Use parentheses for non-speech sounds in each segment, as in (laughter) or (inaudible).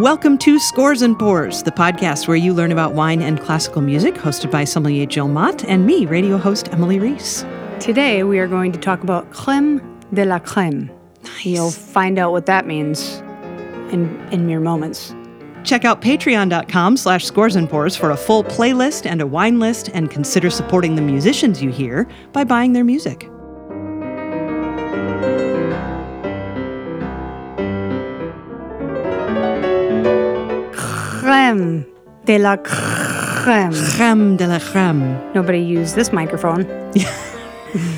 Welcome to Scores and Pours, the podcast where you learn about wine and classical music, hosted by sommelier Jill Mott and me, radio host Emily Reese. Today we are going to talk about crème de la crème. You'll find out what that means in in mere moments. Check out patreon.com slash scores and pours for a full playlist and a wine list, and consider supporting the musicians you hear by buying their music. Crème de la crème. Crème de la crème. Nobody used this microphone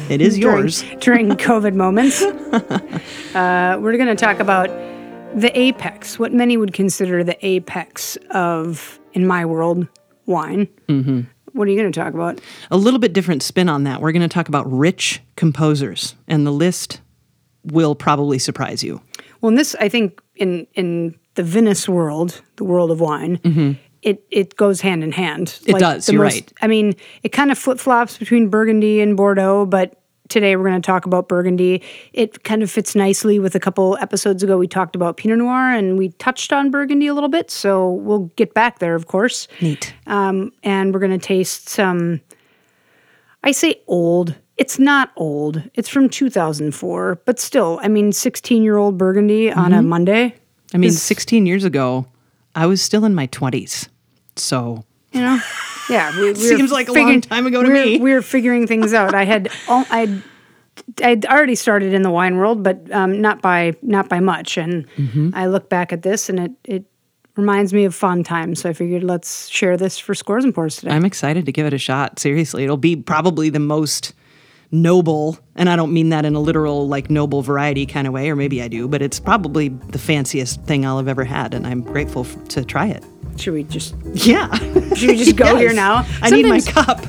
It is yours. during (laughs) COVID moments. (laughs) Uh, we're going to talk about the apex, what many would consider the apex of, in my world, wine. Mm-hmm. What are you going to talk about? A little bit different spin on that. We're going to talk about rich composers, and the list will probably surprise you. Well, in this, I think, in in the Venice world, the world of wine, it it goes hand in hand. Mm-hmm. It does, the you're right. I mean, it kind of flip flops between Burgundy and Bordeaux, but today we're going to talk about Burgundy. It kind of fits nicely with a couple episodes ago. We talked about Pinot Noir and we touched on Burgundy a little bit, so we'll get back there, of course. Neat. Um, and we're going to taste some. I say old. It's not old. It's from 2004, but still, I mean, 16 year old Burgundy on a Monday. I mean, 16 years ago, I was still in my 20s. So You know, yeah, we, (laughs) we Seems like a long time ago to we were- me. We were figuring things out. I had, (laughs) all, I'd, I'd already started in the wine world, but um, not by not by much. And Mm-hmm. I look back at this, and it it reminds me of fun times. So I figured let's share this for scores and pours today. I'm excited to give it a shot. Seriously, it'll be probably the most noble, and I don't mean that in a literal, like, noble variety kind of way, or maybe I do, but it's probably the fanciest thing I'll have ever had, and I'm grateful f- to try it. Should we just Yeah. should we just go (laughs) here Yes. now? I need my cup.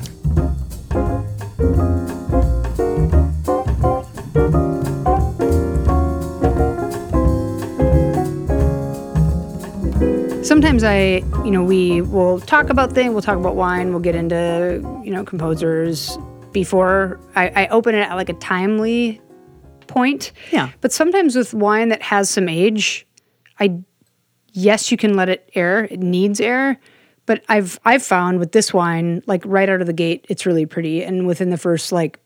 sometimes I, you know, we will talk about things, we'll talk about wine, we'll get into, you know, composers before I, I open it at like a timely point. Yeah. But sometimes with wine that has some age, I yes, you can let it air. It needs air. But I've I've found with this wine, like right out of the gate, it's really pretty. And within the first like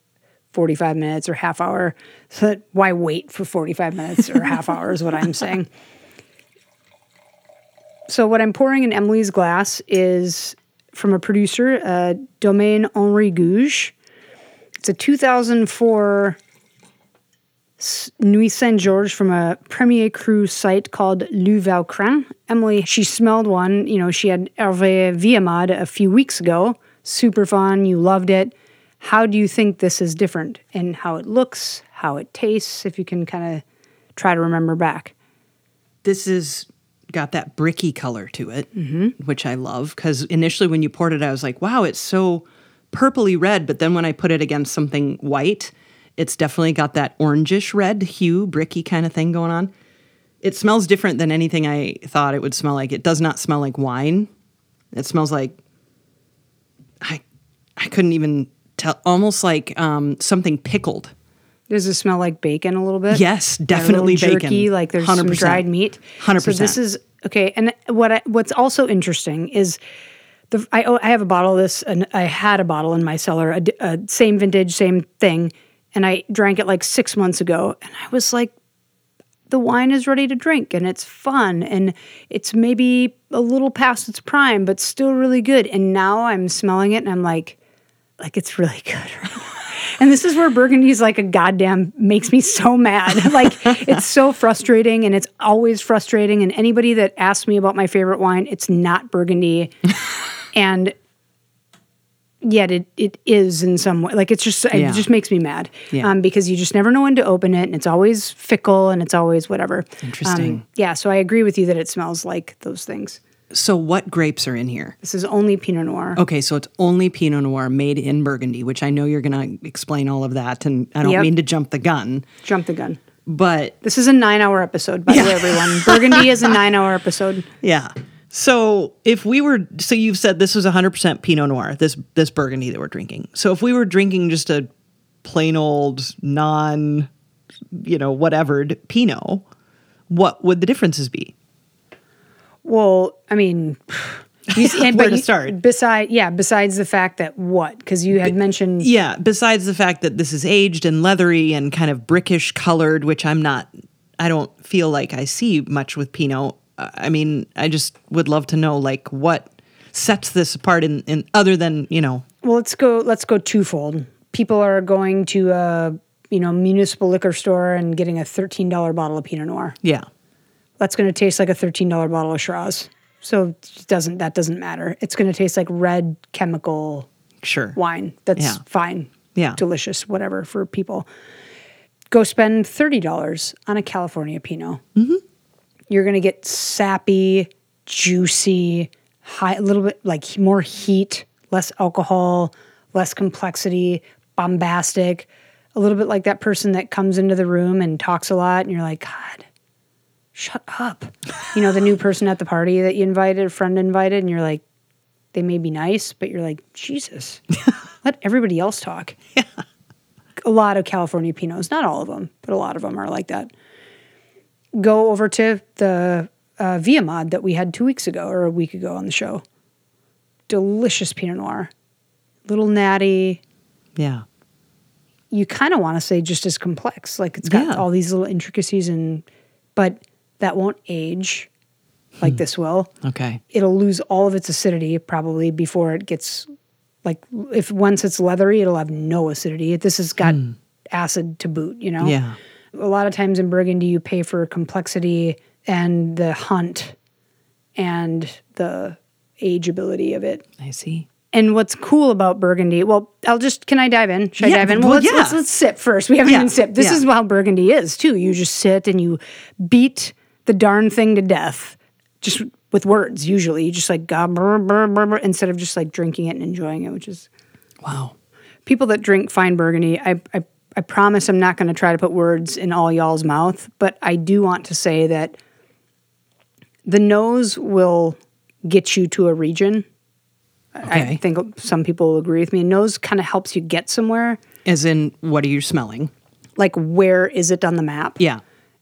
45 minutes or half hour, (laughs) so that, why wait for 45 minutes or half (laughs) hour is what I'm saying. So what I'm pouring in Emily's glass is from a producer, uh, Domaine Henri Gouge. It's a 2004 Nuits Saint Georges from a Premier Cru site called Les Vaucrains. Emily, she smelled one. You know, she had Hervé Villemade a few weeks ago. Super fun. You loved it. How do you think this is different in how it looks, how it tastes, if you can kind of try to remember back? This is got that bricky color to it, mm-hmm. which I love, because initially when you poured it, I was like, wow, it's so purpley red, but then when I put it against something white, it's definitely got that orangish red hue, bricky kind of thing going on. It smells different than anything I thought it would smell like. It does not smell like wine. It smells like I I couldn't even tell almost like um, something pickled. Does it smell like bacon a little bit? Yes, definitely bacon. jerky, like there's some 100%. dried meat. 100%. So this is okay. And what I, what's also interesting is the I, oh, I have a bottle of this, and I had a bottle in my cellar, a, a same vintage, same thing, and I drank it like six months ago, and I was like, the wine is ready to drink, and it's fun, and it's maybe a little past its prime, but still really good. And now I'm smelling it, and I'm like, like it's really good. (laughs) And this is where Burgundy's like a goddamn makes me so mad. (laughs) like it's so frustrating and it's always frustrating. And anybody that asks me about my favorite wine, it's not Burgundy. And yet it, it is in some way. Like it's just Yeah. it just makes me mad. Yeah. Um, because you just never know when to open it and it's always fickle and it's always whatever. Interesting. Um, yeah, so I agree with you that it smells like those things. So what grapes are in here? This is only Pinot Noir. Okay, so it's only Pinot Noir made in Burgundy, which I know you're going to explain all of that, and I don't Yep. mean to jump the gun, Jump the gun. but This is a nine hour episode, by the way, everyone. Burgundy is a (laughs) nine hour episode. yeah. So if we were, so you've said this was 100% Pinot Noir, this this Burgundy that we're drinking. So if we were drinking just a plain old non, you know, whatever Pinot, what would the differences be? Well, I mean, you, and- Where to you- start? Beside, yeah, besides the fact that what? Because you had mentioned Yeah, besides the fact that this is aged and leathery and kind of brickish colored, which I'm not, I don't feel like I see much with Pinot. Uh, I mean, I just would love to know like what sets this apart in, in other than, you know, Well, let's go. Let's go twofold. People are going to a you know municipal liquor store and getting a thirteen dollar bottle of Pinot Noir. yeah. That's going to taste like a thirteen dollar bottle of Shiraz. So it doesn't that doesn't matter? It's going to taste like red chemical Sure. wine. That's Yeah. fine. Yeah. delicious, whatever for people. Go spend thirty dollars on a California Pinot. Mm-hmm. You're going to get sappy, juicy, high, a little bit like more heat, less alcohol, less complexity, bombastic. A little bit like that person that comes into the room and talks a lot, and you're like, God, shut up. You know, the new person at the party that you invited, a friend invited, and you're like, they may be nice, but you're like, Jesus, (laughs) let everybody else talk. Yeah. A lot of California Pinots, not all of them, but a lot of them are like that. Go over to the uh, Villemade that we had two weeks ago or a week ago on the show. Delicious Pinot Noir, little natty. Yeah. You kind of want to say just as complex, like it's got Yeah. all these little intricacies and, but that won't age like this will Okay. it'll lose all of its acidity probably before it gets like if once it's leathery it'll have no acidity this has got acid to boot you know Yeah. A lot of times in burgundy you pay for complexity and the hunt and the ageability of it I see. and what's cool about Burgundy? Well, I'll just can I dive in? Should I dive in? Well, well, let's, let's yeah. let's sip first. We haven't Yeah, even sipped. This yeah. is how Burgundy is too. You just sit and you beat the darn thing to death, just with words. Usually, you just like gob, brr, brr, brr, instead of just like drinking it and enjoying it, which is Wow. people that drink fine Burgundy. I I, I promise I'm not going to try to put words in all y'all's mouth, but I do want to say that the nose will get you to a region. Okay. I think some people will agree with me. Nose kind of helps you get somewhere. As in, what are you smelling? Like, where is it on the map? Yeah.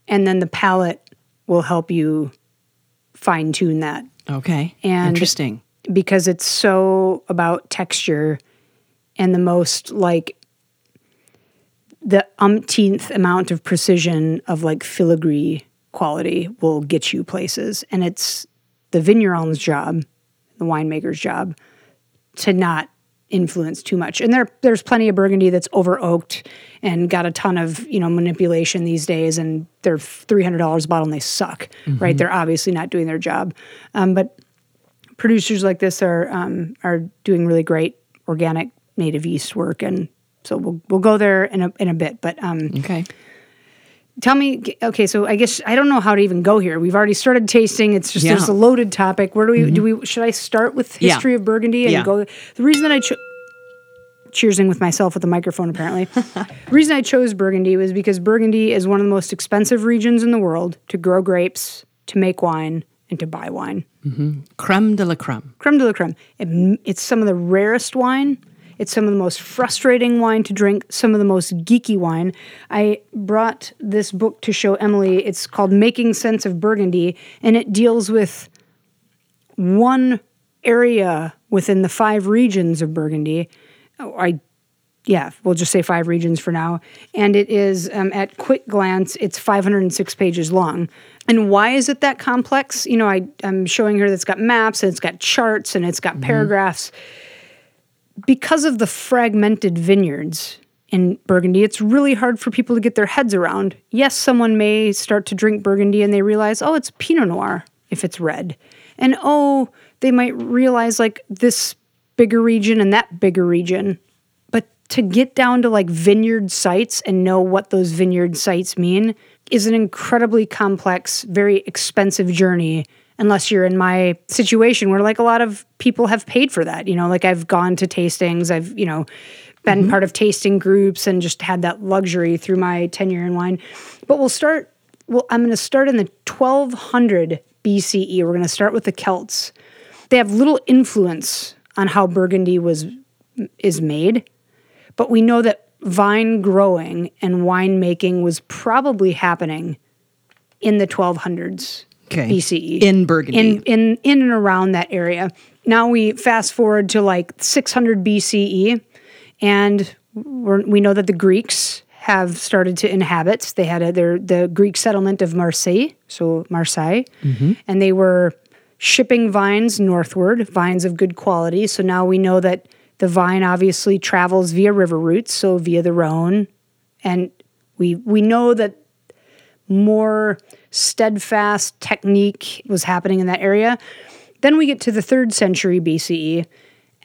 And then the palate will help you fine tune that Okay. And- Interesting. because it's so about texture and the most like the umpteenth amount of precision of like filigree quality will get you places. And it's the vigneron's job, the winemaker's job, to not influence too much. And there there's plenty of Burgundy that's over oaked and got a ton of, you know, manipulation these days and they're three hundred dollars a bottle and they suck. Right. They're obviously not doing their job. Um, but producers like this are um, are doing really great organic native yeast work and so we'll we'll go there in a in a bit. But um, Okay. tell me, okay, so I guess I don't know how to even go here. We've already started tasting. It's just there's Yeah. Mm-hmm. a loaded topic. Where do we do we should I start with Yeah. history of Burgundy and Yeah. go? The reason that I chose cheersing with myself with the microphone apparently. (laughs) the reason I chose Burgundy was because Burgundy is one of the most expensive regions in the world to grow grapes, to make wine, and to buy wine Creme de la creme. creme de la creme. It, it's some of the rarest wine. It's some of the most frustrating wine to drink, some of the most geeky wine. I brought this book to show Emily. It's called Making Sense of Burgundy, and it deals with one area within the five regions of Burgundy. Oh, I yeah, we'll just say five regions for now. And it is, um, at quick glance, it's 506 pages long. And why is it that complex? You know, I, I'm showing her that it's got maps and it's got charts and it's got paragraphs. Because of the fragmented vineyards in Burgundy, it's really hard for people to get their heads around. Yes, someone may start to drink Burgundy and they realize, oh, it's Pinot Noir if it's red. And oh, they might realize like this bigger region and that bigger region but to get down to like vineyard sites and know what those vineyard sites mean is an incredibly complex, very expensive journey. Unless you're in my situation where like a lot of people have paid for that, you know, like I've gone to tastings, I've, you know, been mm-hmm. part of tasting groups and just had that luxury through my tenure in wine. But we'll start, well, I'm going to start in the 1200 BCE. We're going to start with the Celts. They have little influence on how Burgundy was is made, but we know that vine growing and winemaking was probably happening in the 1200s. Okay. BCE In Burgundy. in in in and around that area. Now we fast forward to like 600 BCE, and we're, we know that the Greeks have started to inhabit. They had a, their the Greek settlement of Marseille, so Marseille, mm-hmm. and they were shipping vines northward, vines of good quality. So now we know that the vine obviously travels via river routes, so via the Rhone, and we we know that more steadfast technique was happening in that area. Then we get to the third century BCE.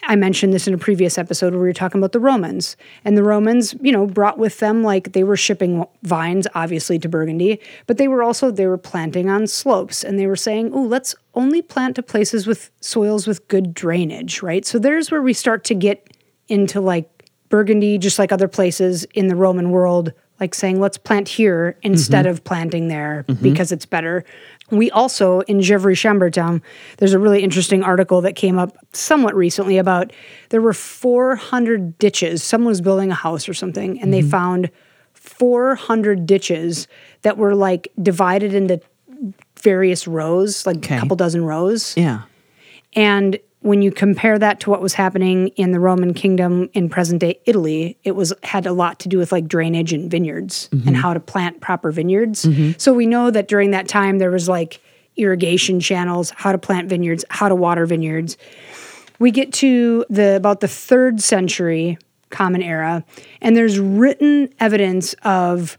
I mentioned this in a previous episode where we were talking about the Romans. And the Romans, you know, brought with them like they were shipping vines obviously to Burgundy, but they were also they were planting on slopes and they were saying, "Oh, let's only plant to places with soils with good drainage," right? So there's where we start to get into like Burgundy just like other places in the Roman world like saying let's plant here instead mm-hmm. of planting there mm-hmm. because it's better. We also in Gevrey Chambertin, there's a really interesting article that came up somewhat recently about there were 400 ditches. Someone was building a house or something, and they mm-hmm. found 400 ditches that were like divided into various rows, like Okay. a couple dozen rows. Yeah. And when you compare that to what was happening in the Roman kingdom in present day Italy, it was had a lot to do with like drainage and vineyards and mm-hmm. how to plant proper vineyards. Mm-hmm. So we know that during that time there was like irrigation channels, how to plant vineyards, how to water vineyards. We get to the about the 3rd century common era and there's written evidence of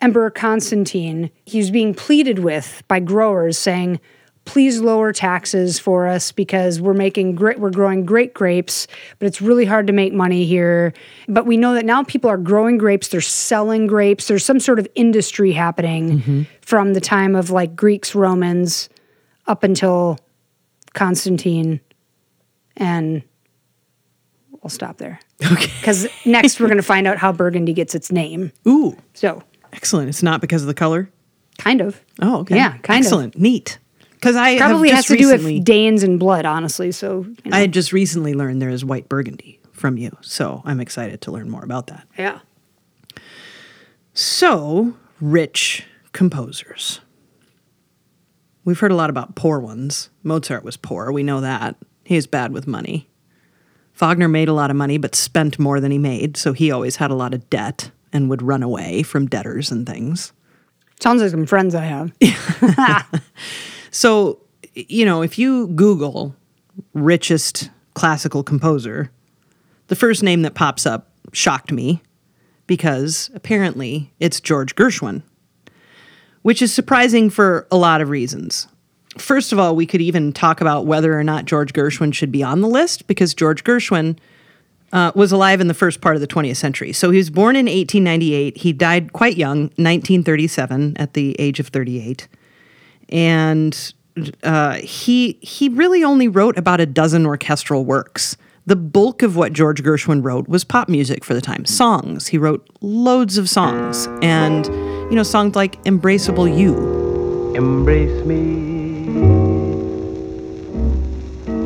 Emperor Constantine, he was being pleaded with by growers saying, please lower taxes for us because we're making great we're growing great grapes but it's really hard to make money here but we know that now people are growing grapes they're selling grapes there's some sort of industry happening mm-hmm. from the time of like greeks romans up until constantine and i'll stop there Okay. (laughs) because next we're going to find out how burgundy gets its name Ooh, so excellent. It's not because of the color. kind of Oh, okay. Yeah, kind of. excellent. Neat. Because I probably have has to recently, do with Danes and blood, honestly. So you know. I had just recently learned there is white Burgundy from you, so I'm excited to learn more about that. yeah, So, rich composers. We've heard a lot about poor ones. Mozart was poor, we know that. He was bad with money. Wagner made a lot of money but spent more than he made, so he always had a lot of debt and would run away from debtors and things. sounds like some friends I have. (laughs) (laughs) (laughs) So, you know, if you Google richest classical composer, the first name that pops up shocked me because apparently it's George Gershwin, which is surprising for a lot of reasons. First of all, we could even talk about whether or not George Gershwin should be on the list because George Gershwin uh, was alive in the first part of the 20th century. So he was born in 1898. He died quite young, 1937, at the age of 38 and uh, he he really only wrote about a dozen orchestral works. The bulk of what George Gershwin wrote was pop music for the time, songs. He wrote loads of songs, and you know songs like "Embraceable You." Embrace me,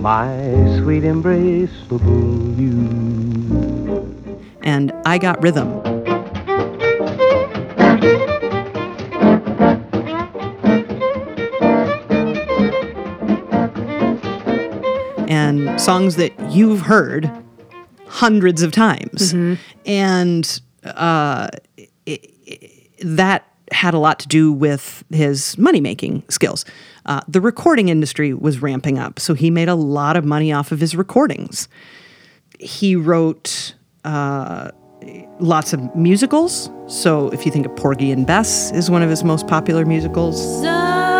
my sweet embraceable you. and I Got Rhythm. And songs that you've heard hundreds of times. And uh, it- it- that had a lot to do with his money making skills. Uh, the recording industry was ramping up, so he made a lot of money off of his recordings he wrote uh, lots of musicals. So if you think of Porgy and Bess is one of his most popular musicals. Summertime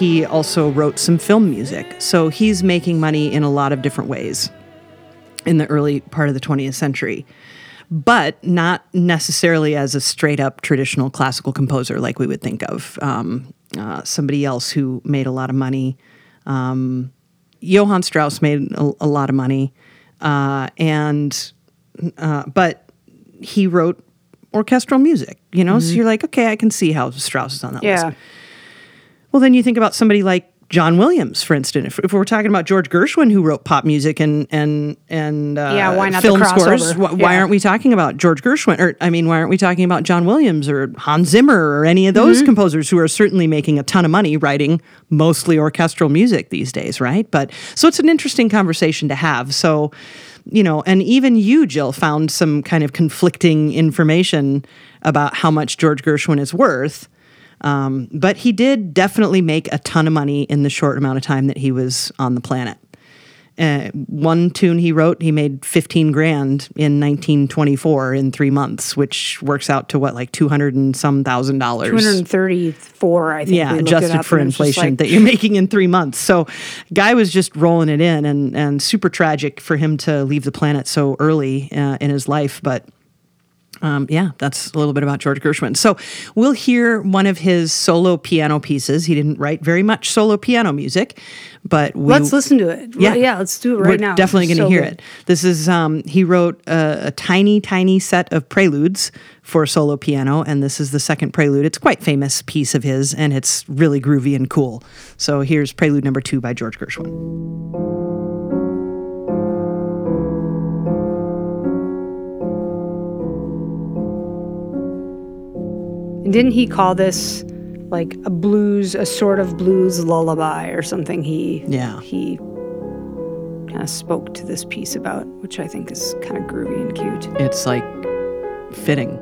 He also wrote some film music. So he's making money in a lot of different ways in the early part of the 20th century. But not necessarily as a straight up traditional classical composer like we would think of. Um, uh, somebody else who made a lot of money. Um, Johann Strauss made a, a lot of money, uh, and uh, but he wrote orchestral music. You know, so you're like, okay, I can see how Strauss is on that list. Yeah, Well, then you think about somebody like John Williams, for instance. If, if we're talking about George Gershwin, who wrote pop music and and and uh, Yeah, why not the film scores, crossover? wh- why aren't we talking about George Gershwin? Or I mean, why aren't we talking about John Williams or Hans Zimmer or any of Mm-hmm. those composers who are certainly making a ton of money writing mostly orchestral music these days, right? But so it's an interesting conversation to have. So. You know, and even you, Jill, found some kind of conflicting information about how much George Gershwin is worth. Um, but he did definitely make a ton of money in the short amount of time that he was on the planet. Uh, one tune he wrote, he made 15 grand in 1924 in three months, which works out to what, like 200 and some thousand dollars. 234, I think. Yeah, adjusted for and it's just inflation like- that you're (laughs) making in three months. So, guy was just rolling it in, and and super tragic for him to leave the planet so early uh, in his life. But um, yeah, that's a little bit about George Gershwin. So we'll hear one of his solo piano pieces. He didn't write very much solo piano music, but we, Let's listen to it. Yeah, Yeah, let's do it right We're now. Definitely going to So hear good. it. This is um, he wrote a, a tiny, tiny set of preludes for solo piano, and this is the second prelude. It's a quite famous piece of his, and it's really groovy and cool. So here's prelude number two by George Gershwin. And didn't he call this like a blues, a sort of blues lullaby or something? He Yeah. he kind of spoke to this piece about, which I think is kind of groovy and cute. It's like fitting.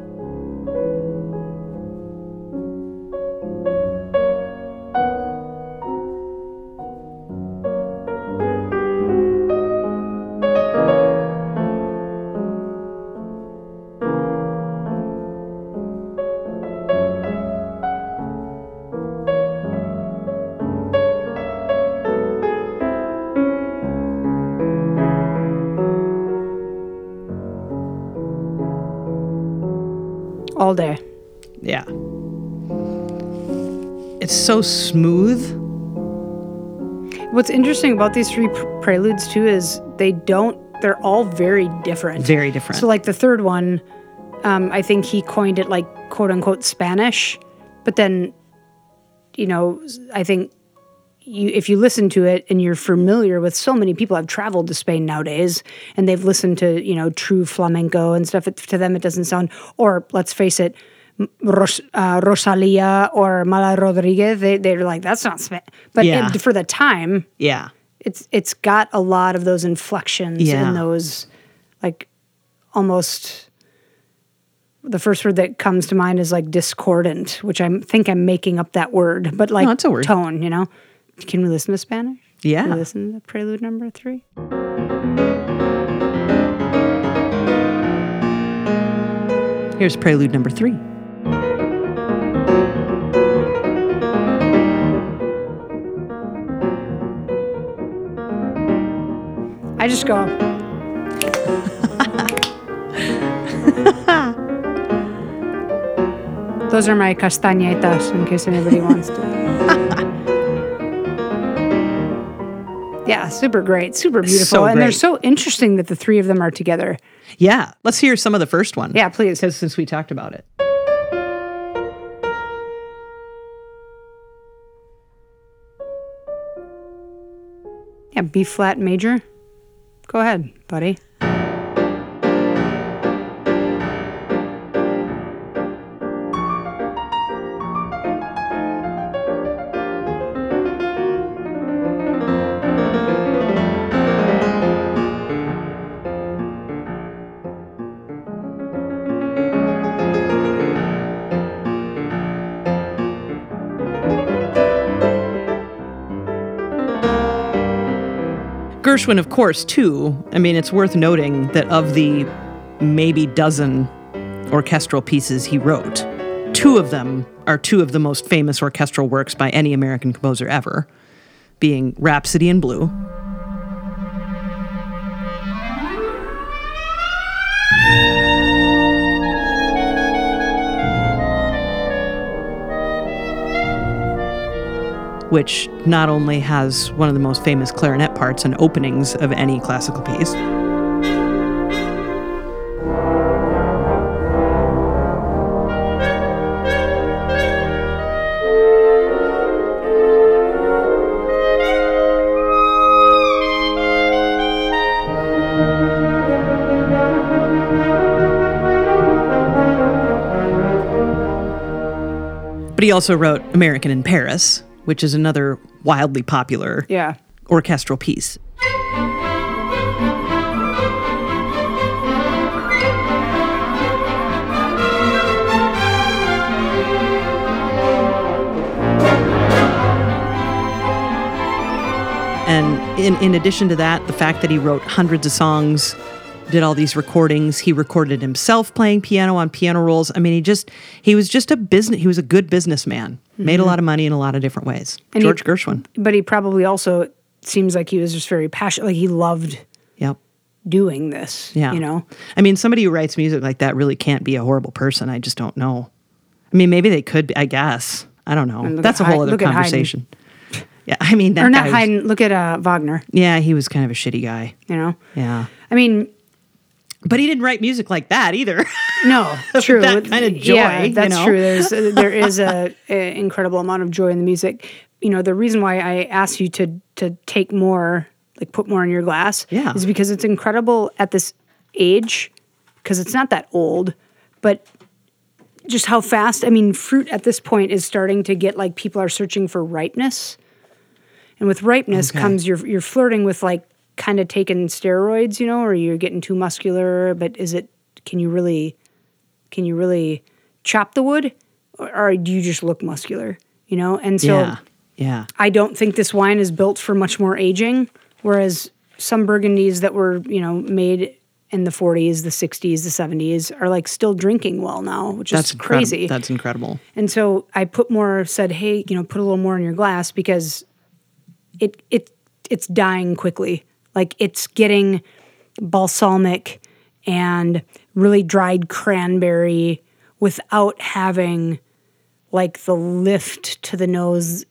So smooth. What's interesting about these three pr- preludes too is they don't. They're all very different. Very different. So like the third one, um, I think he coined it like quote unquote Spanish, but then, you know, I think you if you listen to it and you're familiar with so many people have traveled to Spain nowadays and they've listened to you know true flamenco and stuff. It, to them, it doesn't sound. Or let's face it. Ros- uh, Rosalia or Mala Rodriguez, they, they're like, that's not Spanish. But Yeah. it- for the time, yeah. it's it's got a lot of those inflections Yeah. and those like almost the first word that comes to mind is like discordant, which I think I'm making up that word, but like No, word. tone, you know. Can we listen to Spanish? Can Yeah. we listen to prelude number three? Here's prelude number three. I just go. (laughs) Those are my castañetas, in case anybody wants to. (laughs) yeah, super great, super beautiful, So and they're so interesting that the three of them are together. Yeah. Let's hear some of the first one. Yeah, please. Since we talked about it. Yeah, B flat major. Go ahead, buddy. Gershwin, of course, too. I mean, it's worth noting that of the maybe dozen orchestral pieces he wrote, two of them are two of the most famous orchestral works by any American composer ever, being Rhapsody in Blue. which not only has one of the most famous clarinet parts and openings of any classical piece. But he also wrote American in Paris, which is another wildly popular Yeah. orchestral piece. And in, in addition to that, the fact that he wrote hundreds of songs, did all these recordings, he recorded himself playing piano on piano rolls. I mean, he just he was just a business he was a good businessman. Made a lot of money in a lot of different ways. And he- George Gershwin. But he probably also seems like he was just very passionate. Like he loved Yep. doing this. Yeah. You know? I mean, somebody who writes music like that really can't be a horrible person. I just don't know. I mean, maybe they could be, I guess. I don't know. That's a whole Haydn- other conversation. Yeah, I mean, that or not guy was- Haydn. Look at uh, Wagner, Yeah, he was kind of a shitty guy. you know? Yeah. I mean, But he didn't write music like that either. (laughs) No, true. That kind of joy, Yeah, you that's know? true. There's uh, there is a, (laughs) a incredible amount of joy in the music. You know, the reason why I asked you to to take more, like put more in your glass, Yeah. is because it's incredible at this age, because it's not that old, but just how fast. I mean, fruit at this point is starting to get like people are searching for ripeness, and with ripeness Okay. comes you're you're flirting with like kind of taking steroids, you know, or you're getting too muscular. But is it? Can you really? Can you really chop the wood, or, or do you just look muscular? You know, and so yeah. Yeah. I don't think this wine is built for much more aging. Whereas some Burgundies that were, you know, made in the 40s, the 60s, the 70s are like still drinking well now, which That's is incredi- crazy. That's incredible. and so I put more, said, hey, you know, put a little more in your glass because it it it's dying quickly. Like it's getting balsamic and really dried cranberry without having like the lift to the nose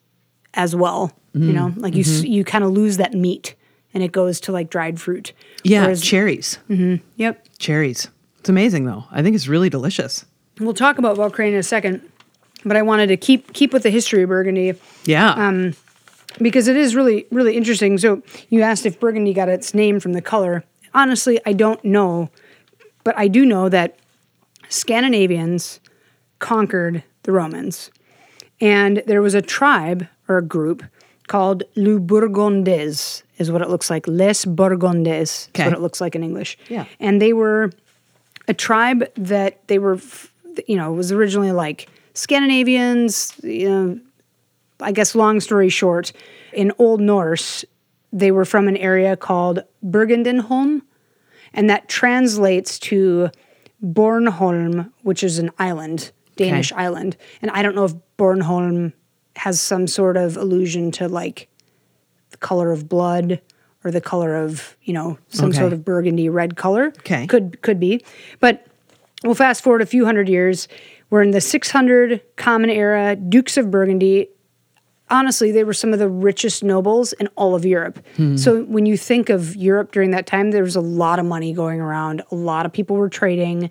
as well. You mm-hmm. know, like you s mm-hmm. you kind of lose that meat and it goes to like dried fruit. Yeah. Whereas- cherries. Mm-hmm. yep. Cherries. It's amazing though. I think it's really delicious. We'll talk about Vaucrains in a second, but I wanted to keep keep with the history of Burgundy. Yeah. Um, because it is really really interesting. So you asked if Burgundy got its name from the color. Honestly, I don't know, but I do know that Scandinavians conquered the Romans, and there was a tribe or a group called Les Burgondes, is what it looks like. Les Burgondes is what it looks like in English. Yeah. and they were a tribe that they were, you know, was originally like Scandinavians, you know, I guess long story short, in Old Norse, they were from an area called Bergendenholm, and that translates to Bornholm, which is an island, Danish Okay. island. And I don't know if Bornholm has some sort of allusion to like the color of blood or the color of, you know, some Okay. sort of burgundy red color. Okay. Could could be. But we'll fast forward a few hundred years. We're in the 600 Common Era, Dukes of Burgundy. Honestly, they were some of the richest nobles in all of Europe. Hmm. So when you think of Europe during that time, there was a lot of money going around. A lot of people were trading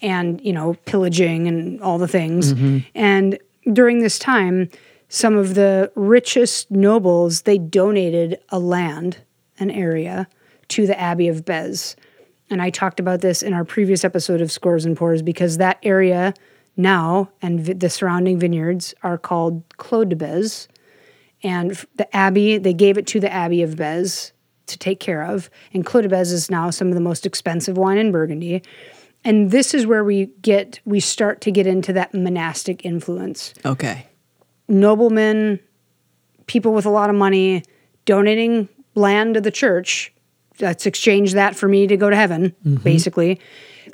and, you know, pillaging and all the things. Mm-hmm. And during this time, some of the richest nobles, they donated a land, an area, to the Abbey of Bèze. And I talked about this in our previous episode of Scores and Pours because that area now and vi- the surrounding vineyards are called Clos de Bèze. And the abbey, they gave it to the Abbey of Bèze to take care of. And Clos de Bèze is now some of the most expensive wine in Burgundy. And this is where we get, we start to get into that monastic influence okay. noblemen, people with a lot of money donating land to the church. Let's exchange that for me to go to heaven, mm-hmm. basically.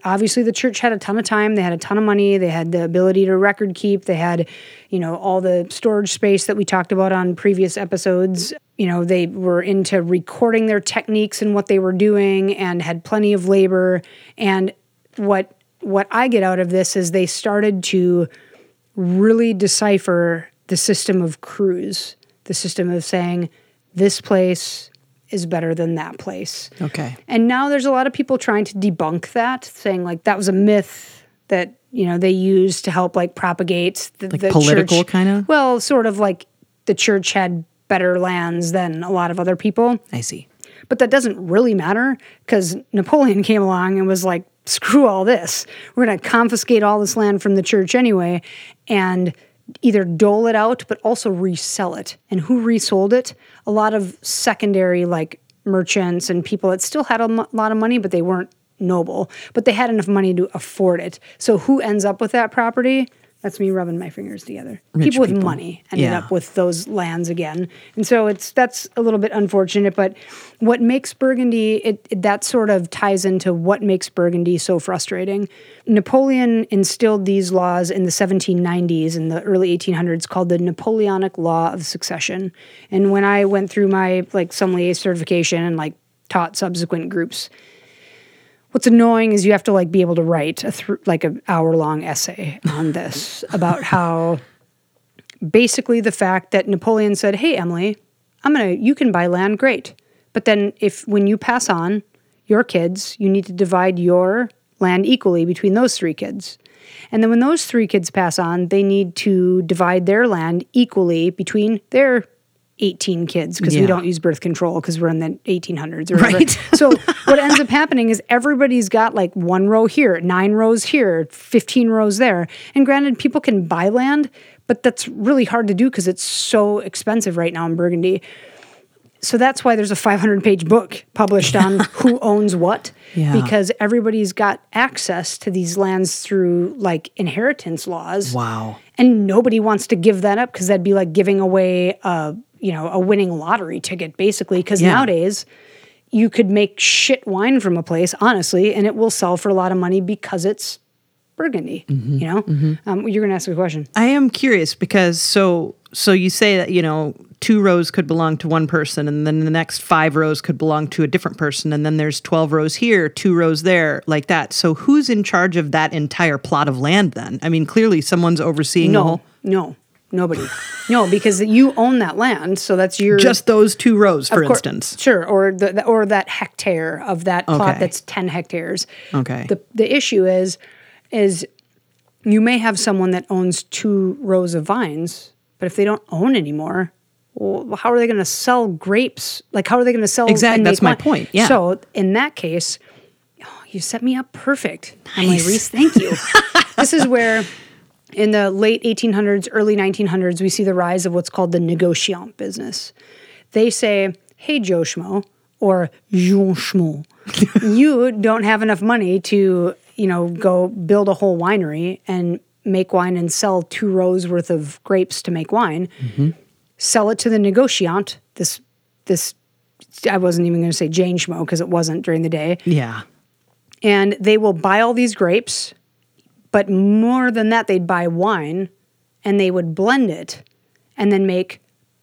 Obviously, the church had a ton of time. They had a ton of money. They had the ability to record keep. They had, you know, all the storage space that we talked about on previous episodes. You know, they were into recording their techniques and what they were doing and had plenty of labor. And what what I get out of this is they started to really decipher the system of crus, the system of saying this place is better than that place. Okay. And now there's a lot of people trying to debunk that, saying like that was a myth that you know they used to help like propagate the, Like the political church. kinda? Well, sort of like the church had better lands than a lot of other people. I see. But that doesn't really matter because Napoleon (laughs) came along and was like, screw all this. We're going to confiscate all this land from the church anyway. And either dole it out but also resell it. And who resold it? A lot of secondary like merchants and people that still had a lot of money, but they weren't noble, but they had enough money to afford it. So who ends up with that property? That's me rubbing my fingers together. Rich people with people. money ended Yeah. up with those lands again, and so it's that's a little bit unfortunate. But what makes Burgundy it, it- that sort of ties into what makes Burgundy so frustrating. Napoleon instilled these laws in the 1790s and the early 1800s called the Napoleonic Law of Succession. And when I went through my like sommelier certification and like taught subsequent groups, what's annoying is you have to like be able to write a thr like an hour long essay on this about how basically the fact that Napoleon said, "Hey Emily, I'm going to you can buy land great. But then if when you pass on your kids, you need to divide your land equally between those three kids. And then when those three kids pass on, they need to divide their land equally between their 18 kids because we don't use birth control because we're in the 1800s or whatever. Right. so (laughs) what ends up happening is everybody's got like one row here, nine rows here, 15 rows there. And granted, people can buy land, but that's really hard to do because it's so expensive right now in Burgundy. So that's why there's a 500 page book published on (laughs) who owns what Yeah. because everybody's got access to these lands through like inheritance laws Wow. and nobody wants to give that up because that'd be like giving away a you know a winning lottery ticket basically because Yeah. nowadays you could make shit wine from a place honestly and it will sell for a lot of money because it's burgundy Mm-hmm. you know? Um, you're gonna ask a question. I am curious because so so you say that you know two rows could belong to one person and then the next five rows could belong to a different person and then there's 12 rows here two rows there like that. So who's in charge of that entire plot of land then? I mean clearly someone's overseeing no no nobody no because you own that land so that's your just those two rows for Of cour- instance Sure, or the, or that hectare of that plot Okay. that's ten hectares. Okay. The the issue is is you may have someone that owns two rows of vines, but if they don't own anymore, well, how are they going to sell grapes? Like how are they going to sell? Exact- and that's my point, yeah. So in that case, oh, you set me up perfect, Emily Reese. Thank you. (laughs) this is where in the late 1800s, early 1900s, we see the rise of what's called the negociant business. They say, hey, Joe Schmo, or Jean Schmo, (laughs) you don't have enough money to, you know, go build a whole winery and make wine and sell two rows worth of grapes to make wine. Mm-hmm. Sell it to the negociant, this, this, I wasn't even going to say Jane Schmo because it wasn't during the day yeah and they will buy all these grapes, but more than that, they'd buy wine and they would blend it and then make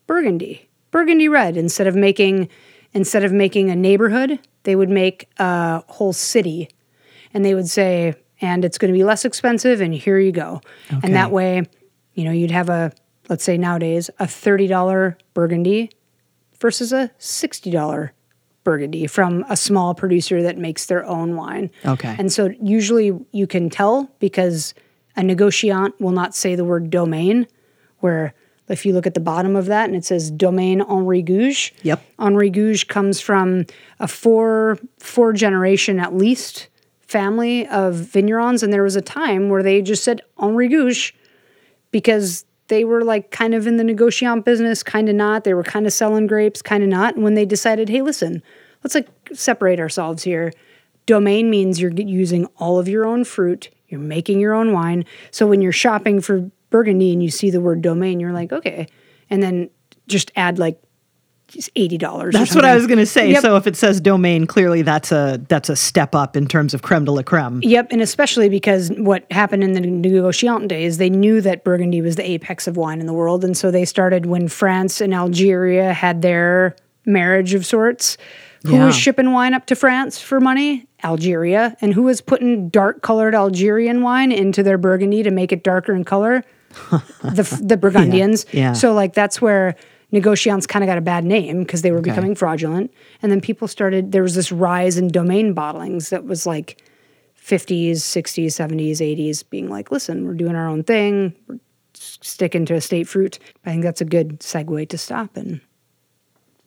burgundy, burgundy red instead of making instead of making a neighborhood, they would make a whole city. And they would say, and it's going to be less expensive and here you go. And that way, you know, you'd have a let's say nowadays a $30 burgundy versus a $60 burgundy from a small producer that makes their own wine. Okay. And so usually you can tell because a negotiant will not say the word domain, where if you look at the bottom of that and it says Domaine Henri Gouge. Yep. Henri Gouge comes from a four four generation at least family of vignerons, and there was a time where they just said Henri Gouge because they were like kind of in the negotiant business, kind of not. They were kind of selling grapes, kind of not. And when they decided, hey, listen, let's like separate ourselves here. Domain means you're using all of your own fruit, you're making your own wine. So when you're shopping for Burgundy and you see the word domain, you're like, okay. And then just add like eighty dollars. that's what i was going to say Yep. so if it says domain clearly that's a that's a step up in terms of creme de la creme Yep, and especially because what happened in the negociant days, they knew that Burgundy was the apex of wine in the world, and so they started when France and Algeria had their marriage of sorts. Who Yeah. was shipping wine up to France for money? Algeria, and who was putting dark-colored Algerian wine into their Burgundy to make it darker in color? (laughs) the the Burgundians. yeah. So like that's where negotiants kind of got a bad name because they were becoming fraudulent, and then people started. There was this rise in domain bottlings that was like 50s, 60s, 70s, 80s, being like, listen, we're doing our own thing, we're sticking to estate fruit. I think that's a good segue to stop and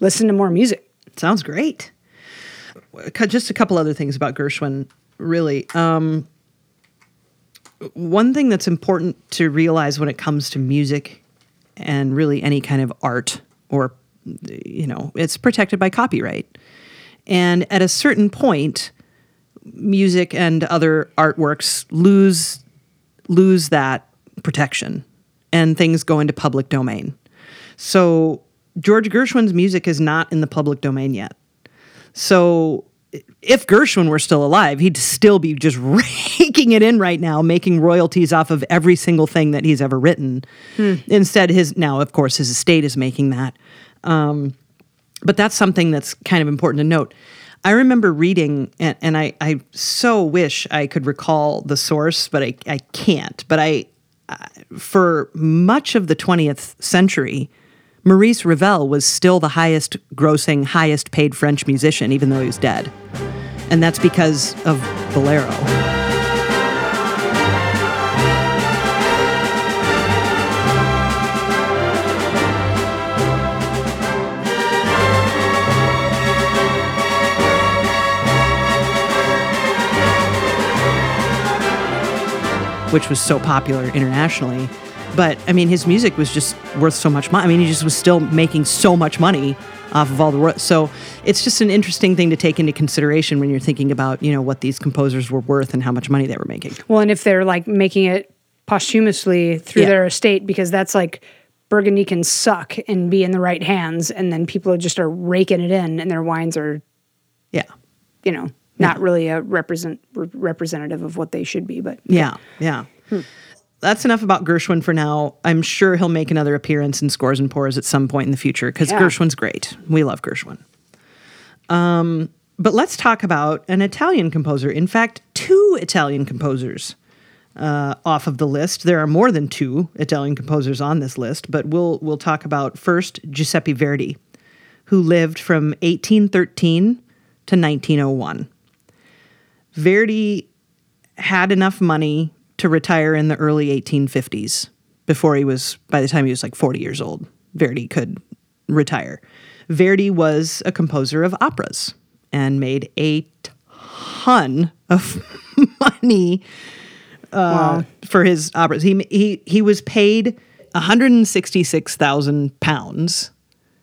listen to more music. Sounds great. Just a couple other things about Gershwin, really. Um, one thing that's important to realize when it comes to music and really any kind of art or you know it's protected by copyright and at a certain point music and other artworks lose lose that protection and things go into public domain so george gershwin's music is not in the public domain yet so if Gershwin were still alive, he'd still be just (laughs) raking it in right now, making royalties off of every single thing that he's ever written. Instead, his now, of course, his estate is making that. Um, but that's something that's kind of important to note. I remember reading, and, and I, I so wish I could recall the source, but I, I can't. But I, I, for much of the 20th century, Maurice Ravel was still the highest grossing, highest paid French musician, even though he was dead. And that's because of Bolero. which was so popular internationally. But I mean, his music was just worth so much money. I mean, he just was still making so much money off of all the ro- so it's just an interesting thing to take into consideration when you're thinking about you know what these composers were worth and how much money they were making. Well, and if they're like making it posthumously through Yeah. their estate, because that's like Burgundy can suck and be in the right hands, and then people just are raking it in, and their wines are, Yeah, you know, not really a represent re- representative of what they should be. But yeah, yeah. Hmm. That's enough about Gershwin for now. I'm sure he'll make another appearance in Scores and Pours at some point in the future because Yeah. Gershwin's great. We love Gershwin. Um, but let's talk about an Italian composer. In fact, two Italian composers uh, off of the list. There are more than two Italian composers on this list, but we'll we'll talk about first Giuseppe Verdi, who lived from 1813 to 1901. Verdi had enough money to retire in the early 1850s before he was by the time he was like 40 years old verdi could retire verdi was a composer of operas and made a ton of (laughs) money uh, for his operas he, he, he was paid 166000 pounds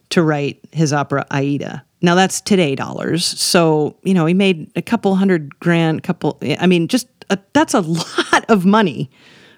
to write his opera Aida. Now that's today dollars. So, you know, he made a couple hundred grand, couple I mean, just a, that's a lot of money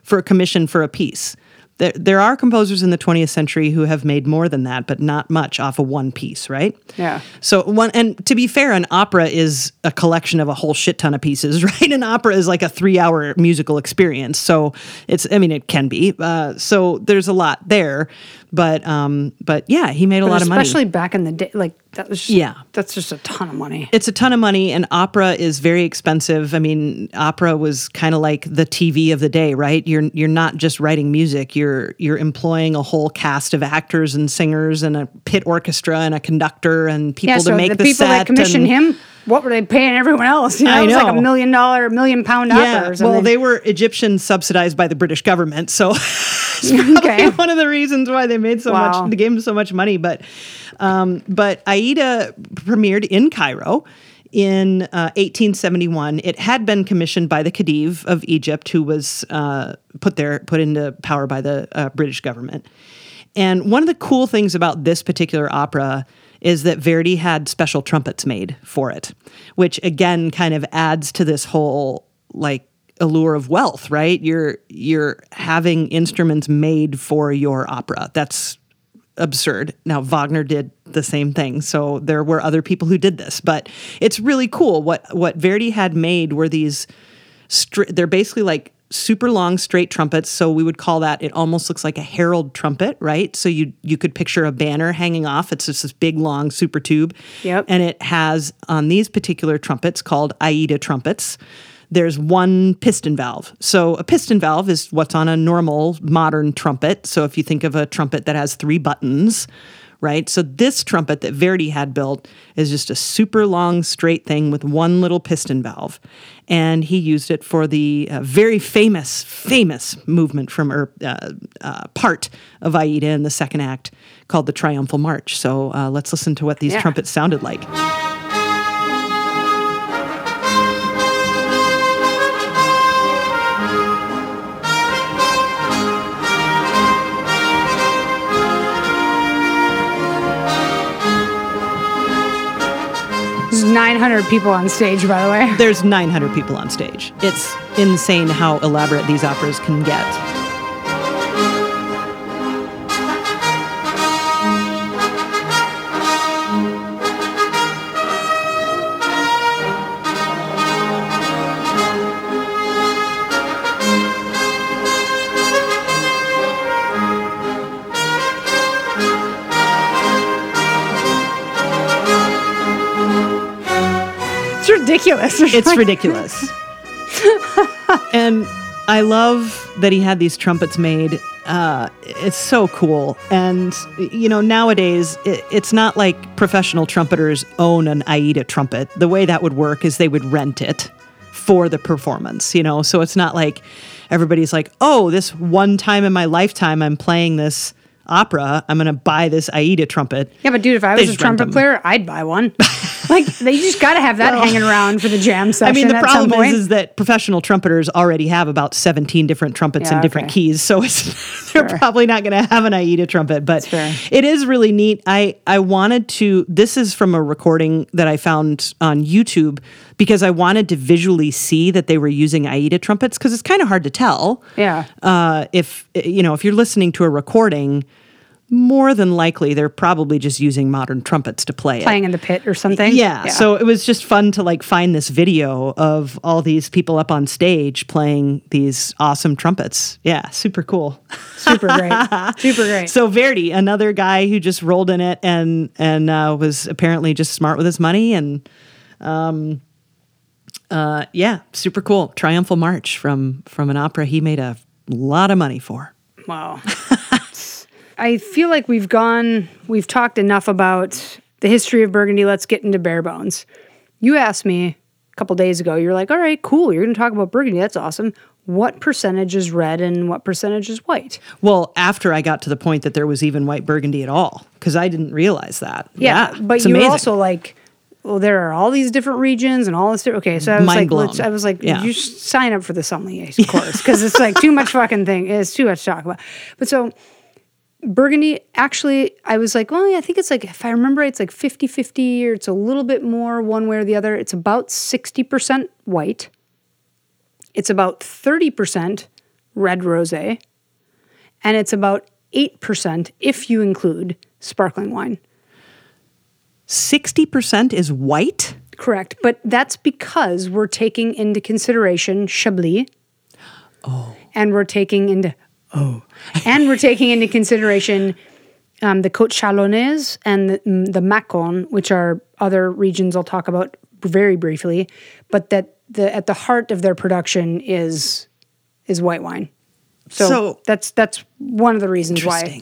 for a commission for a piece. There, there are composers in the 20th century who have made more than that, but not much off of one piece, right? Yeah. So one, and to be fair, an opera is a collection of a whole shit ton of pieces, (laughs) right? An opera is like a three-hour musical experience. So it's, I mean, it can be. Uh, so there's a lot there, but, um, but yeah, he made a lot of money. especially back in the day, like that was Yeah. that's just a ton of money. It's a ton of money, and opera is very expensive. I mean, opera was kind of like the TV of the day, right? You're you're not just writing music; you're you're employing a whole cast of actors and singers and a pit orchestra and a conductor and people yeah, to so make the, the, people set that commissioned and- him, what were they paying everyone else? You know, I it was like know. a million dollar, million pound Yeah, operas. well, they were Egyptian subsidized by the British government, so (laughs) it's (laughs) probably Okay. one of the reasons why they made so Wow. much, they gave them so much money. But, um, but Aida premiered in Cairo in uh, 1871. It had been commissioned by the Khedive of Egypt, who was uh, put there, put into power by the uh, British government. And one of the cool things about this particular opera is that Verdi had special trumpets made for it, which again kind of adds to this whole like allure of wealth, right? You're you're having instruments made for your opera. That's absurd. Now Wagner did the same thing, so there were other people who did this, but it's really cool. What what Verdi had made were these. Str- they're basically like super long straight trumpets. So we would call that. It almost looks like a herald trumpet, right? So you you could picture a banner hanging off. It's just this big long super tube. Yep. And it has on these particular trumpets called Aida trumpets. There's one piston valve. So a piston valve is what's on a normal modern trumpet. So if you think of a trumpet that has three buttons, right? So this trumpet that Verdi had built is just a super long straight thing with one little piston valve. And he used it for the uh, very famous, famous movement from or uh, uh, part of Aida in the second act called the Triumphal March. So uh, let's listen to what these Yeah. trumpets sounded like. 900 people on stage, by the way. There's 900 people on stage. It's insane how elaborate these operas can get. Ridiculous. It's (laughs) like- ridiculous. (laughs) and I love that he had these trumpets made. Uh, it's so cool. And, you know, nowadays, it, it's not like professional trumpeters own an Aida trumpet. The way that would work is they would rent it for the performance, you know? So it's not like everybody's like, oh, this one time in my lifetime, I'm playing this opera. I'm going to buy this Aida trumpet. Yeah, but dude, if I was a trumpet player, I'd buy one. (laughs) like they just got to have that hanging around for the jam session. I mean, the problem is, is that professional trumpeters already have about 17 different trumpets Yeah, and different okay. keys, so it's (laughs) they're Sure. probably not going to have an Aida trumpet. But it is really neat. I I wanted to. This is from a recording that I found on YouTube because I wanted to visually see that they were using Aida trumpets because it's kind of hard to tell. Yeah. Uh, if you know, if you're listening to a recording. More than likely, they're probably just using modern trumpets to play it. playing in the pit or something. Yeah, So it was just fun to like find this video of all these people up on stage playing these awesome trumpets. Yeah, super cool. super great, (laughs) super great. So Verdi, another guy who just rolled in it and and uh, was apparently just smart with his money and um uh yeah, super cool. Triumphal March from from an opera he made a lot of money for. Wow. (laughs) I feel like we've gone, we've talked enough about the history of Burgundy. Let's get into bare bones. You asked me a couple days ago, you're like, all right, cool. You're going to talk about Burgundy. That's awesome. What percentage is red and what percentage is white? Well, after I got to the point that there was even white burgundy at all, because I didn't realize that. Yeah. but you were also like, well, there are all these different regions and all this. Different, okay, so I was Mind like, blown. let's, I was like, Yeah. you sign up for the sommeliers (laughs) course because it's like too much fucking thing. It's too much to talk about. But so Burgundy, actually, I was like, well, yeah, I think it's like, if I remember, right, it's like 50 50 or it's a little bit more one way or the other. It's about 60% white, it's about 30% red rose, and it's about 8% if you include sparkling wine. 60% is white? Correct. But that's because we're taking into consideration Chablis. Oh. And we're taking into oh. and we're taking into consideration um, the Côte Chalonnaise and the, mm, the Macon, which are other regions I'll talk about very briefly, but that the at the heart of their production is is white wine. So, So- that's that's one of the reasons why.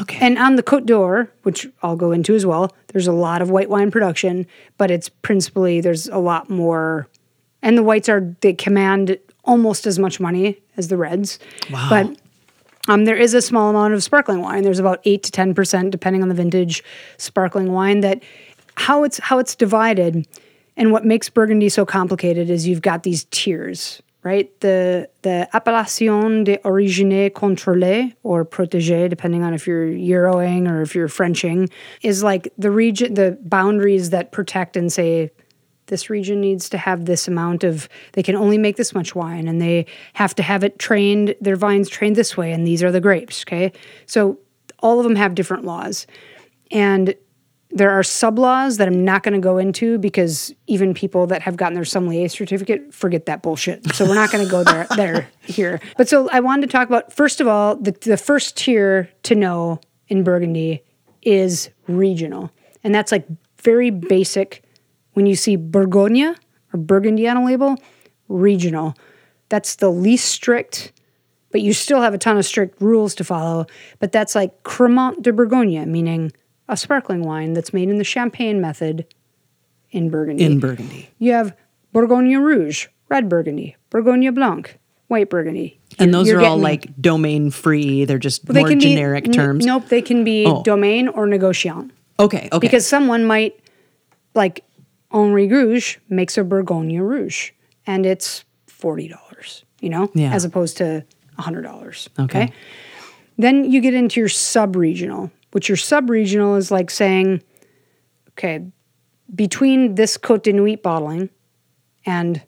Okay. And on the Côte d'Or, which I'll go into as well, there's a lot of white wine production, but it's principally there's a lot more, and the whites are they command almost as much money as the reds. Wow. But um, there is a small amount of sparkling wine. There's about eight to ten percent, depending on the vintage, sparkling wine. That how it's how it's divided, and what makes Burgundy so complicated is you've got these tiers, right? The the appellation d'origine contrôlée or protégée, depending on if you're Euroing or if you're Frenching, is like the region, the boundaries that protect and say this region needs to have this amount of they can only make this much wine and they have to have it trained their vines trained this way and these are the grapes okay? So all of them have different laws. And there are sub laws that i'm not going to go into because even people that have gotten their sommelier certificate forget that bullshit. So we're not going to go there (laughs) there here. But so i wanted to talk about first of all the, the first tier to know in burgundy is regional. And that's like very basic when you see Bourgogne or Burgundy on a label, regional. That's the least strict, but you still have a ton of strict rules to follow. But that's like Cremant de Bourgogne, meaning a sparkling wine that's made in the champagne method in Burgundy. in Burgundy. you have Bourgogne Rouge, red Burgundy, Bourgogne Blanc, white Burgundy. And You're- those you're are all like domain free. They're just they more can be- generic n- terms. Nope, they can be Oh. domain or negociant. Okay. Okay. Because someone might, like Henri Gouge makes a Bourgogne Rouge and it's $40, you know, Yeah. as opposed to $100. Okay. Then you get into your sub regional, which your sub regional is like saying, okay, between this Côte de Nuits bottling and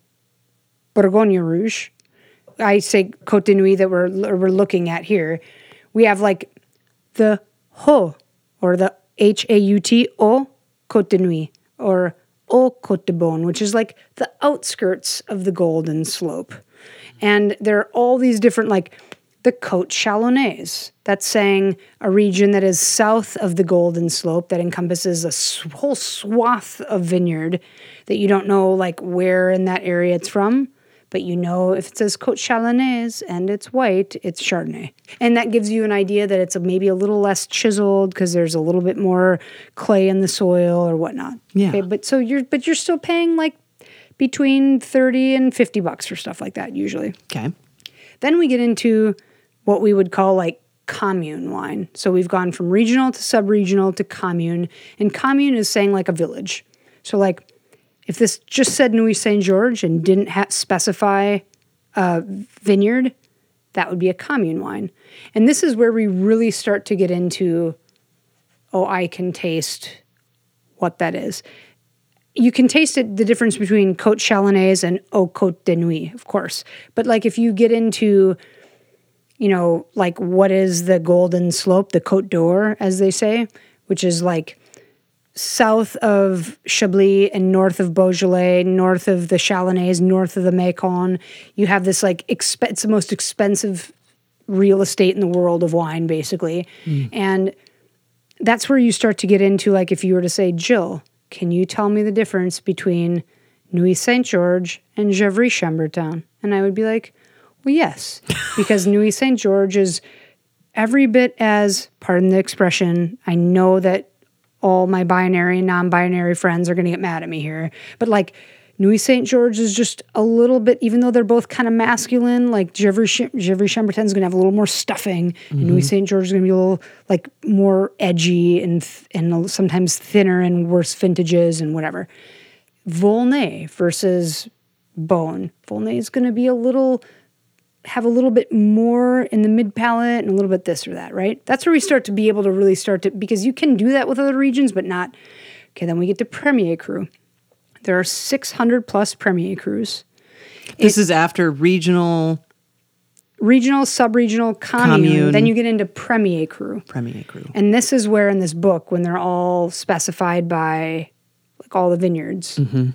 Bourgogne Rouge, I say Côte de Nuits that we're we're looking at here, we have like the Ho or the H A U T O Côte de Nuits or Au Cote de Beaune, which is like the outskirts of the Golden Slope. And there are all these different like the Côte Chalonnaise. That's saying a region that is south of the Golden Slope that encompasses a whole swath of vineyard that you don't know like where in that area it's from, but you know if it says Côte Chalonnaise and it's white, it's Chardonnay. And that gives you an idea that it's maybe a little less chiseled because there's a little bit more clay in the soil or whatnot. Yeah. Okay, but so you're but you're still paying like between 30 and 50 bucks for stuff like that usually. Okay. Then we get into what we would call like commune wine. So we've gone from regional to sub-regional to commune, and commune is saying like a village. So like if this just said Nuits Saint Georges and didn't ha- specify a vineyard, that would be a commune wine. And this is where we really start to get into oh, I can taste what that is. You can taste it, the difference between Côte Chalonnaise and Au Côte de Nuits, of course. But like if you get into, you know, like what is the Golden Slope, the Côte d'Or, as they say, which is like south of Chablis and north of Beaujolais, north of the Chalonnais, north of the Macon. You have this like exp- it's the most expensive real estate in the world of wine, basically, hmm. and that's where you start to get into like if you were to say, Jill, can you tell me the difference between Nuits Saint Georges and Gevrey Chambertin? And I would be like, well, yes, (laughs) because Nuits Saint Georges is every bit as, pardon the expression, I know that all my binary and non binary friends are going to get mad at me here, but like, Nuits Saint Georges is just a little bit, even though they're both kind of masculine, like Gevrey Chambertin is going to have a little more stuffing, and Nuits mm-hmm. Saint Georges is going to be a little like more edgy and th- and sometimes thinner and worse vintages and whatever. Volnay versus Beaune. Volnay is going to be a little have a little bit more in the mid palate and a little bit this or that, right? That's where we start to be able to really start to because you can do that with other regions, but not. Okay, then we get to Premier Cru. There are 600 plus Premier Crus. This is after regional Regional, sub-regional, commune, Commune. then you get into Premier Cru. Premier Cru. And this is where in this book, when they're all specified by like all the vineyards, mm-hmm.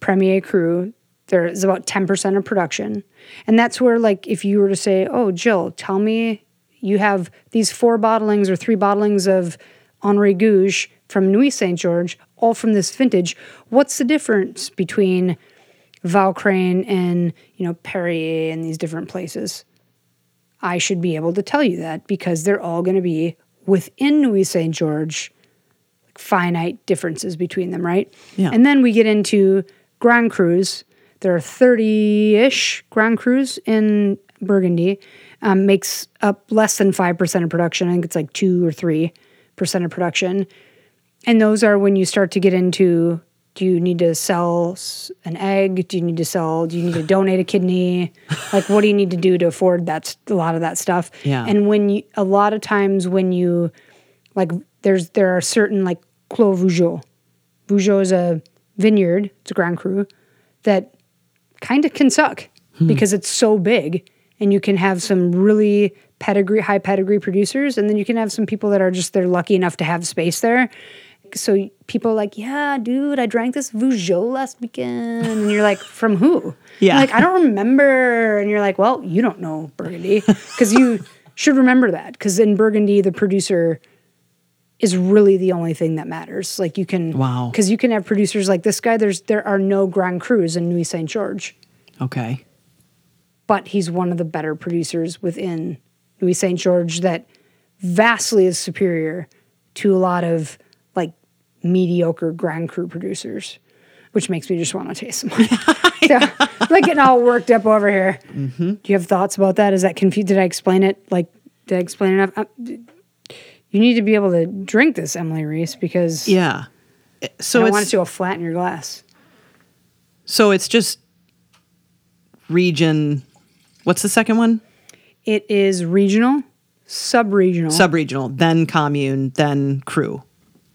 Premier Cru, there is about 10% of production. And that's where, like, if you were to say, Oh, Jill, tell me you have these four bottlings or three bottlings of Henri Gouge from Nuits Saint Georges, all from this vintage. What's the difference between Vaucrains and, you know, Perrier and these different places? I should be able to tell you that because they're all going to be within Nuits Saint Georges, like finite differences between them, right? Yeah. And then we get into Grand Crus. There are 30 ish Grand Crus in Burgundy, um, makes up less than 5% of production. I think it's like 2 or 3% of production. And those are when you start to get into do you need to sell an egg? Do you need to sell, do you need to donate a kidney? Like, what do you need to do to afford that, A lot of that stuff? Yeah. And when you, a lot of times when you, like, there's, there are certain, like, Clos Vougeot. Vougeot is a vineyard, it's a Grand Cru, that kind of can suck hmm. because it's so big and you can have some really pedigree high pedigree producers and then you can have some people that are just they're lucky enough to have space there. So people are like yeah dude i drank this Vougeot last weekend. And you're like from who? (laughs) Yeah. like i don't remember. And you're like well you don't know burgundy. Because you should remember that because in burgundy the producer is really the only thing that matters like you can Wow. because you can have producers like this guy there's there are no grand crus in nuits saint georges Okay. but he's one of the better producers within Nuits St. Georges that vastly is superior to a lot of like mediocre Grand Cru producers, which makes me just want to taste some. (laughs) (laughs) so, like getting all worked up over here. Mm-hmm. Do you have thoughts about that? Is that confused? Did I explain it? Like, did I explain enough? Uh, d- you need to be able to drink this, Emily Reese, because Yeah. I So it's want it to go flat in your glass. so it's just region. What's the second one? It is regional, sub-regional, Sub-regional, then commune, then cru,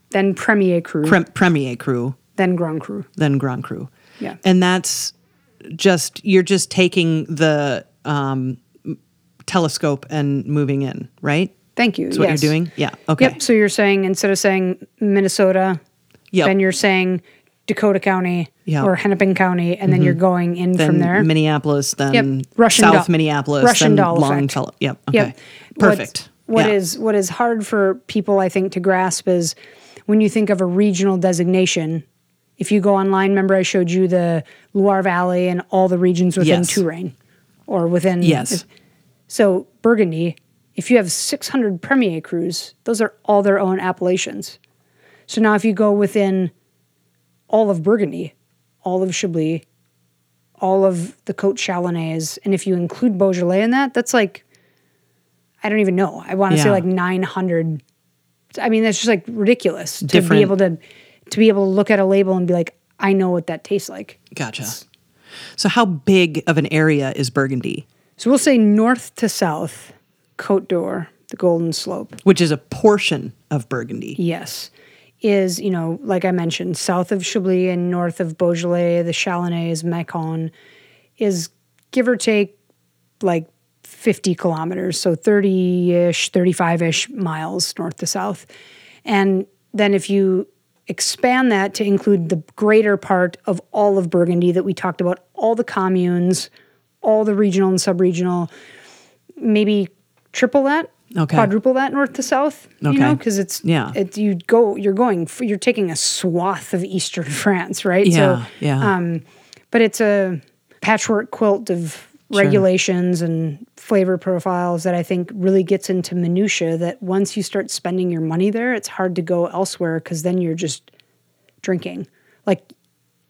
then Premier cru, Prem- premier cru. Then Grand cru, then Grand cru. Yeah. And that's just you're just taking the um, telescope and moving in, right? Thank you. That's what you're doing? Yeah. Okay. Yep. So you're saying instead of saying Minnesota, Yep. then you're saying Dakota County Yep. or Hennepin County, and then you're mm-hmm. going in then from there. Minneapolis, then Yep. Russian South doll- Minneapolis, Russian then doll effect. Yep. Okay. Yep. Perfect. What's- What Yeah. is- what is hard for people, I think, to grasp is when you think of a regional designation. If you go online, remember I showed you the Loire Valley and all the regions within Yes. Touraine, or within Yes. So Burgundy, if you have 600 Premier Crus, those are all their own appellations. So now if you go within all of Burgundy, all of Chablis, all of the Côte Chalonnaise, and if you include Beaujolais in that, that's like, I don't even know. I want to say like 900. I mean, that's just like ridiculous to Different- be able to to be able to look at a label and be like, I know what that tastes like. Gotcha. So how big of an area is Burgundy? So we'll say north to south, Côte d'Or, the Golden Slope. Which is a portion of Burgundy. Yes. Is, you know, like I mentioned, south of Chablis and north of Beaujolais, the Chalonnais, Macon, is give or take like 50 kilometers, so 30 ish, 35 ish miles north to south. And then if you expand that to include the greater part of all of Burgundy that we talked about, all the communes, all the regional and sub regional, maybe triple that, Okay. quadruple that north to south. You know, because it's Yeah. it, you go you're going you're taking a swath of eastern (laughs) France, right? Yeah, so, yeah. Um, but it's a patchwork quilt of regulations and flavor profiles that I think really gets into minutia. That once you start spending your money there, it's hard to go elsewhere because then you're just drinking. Like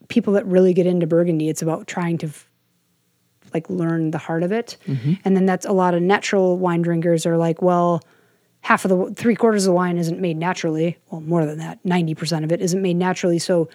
people that really get into Burgundy, it's about trying to f- like learn the heart of it. And then that's a lot of natural wine drinkers are like, well, half of the three quarters of the wine isn't made naturally. Well, more than that, 90% of it isn't made naturally. So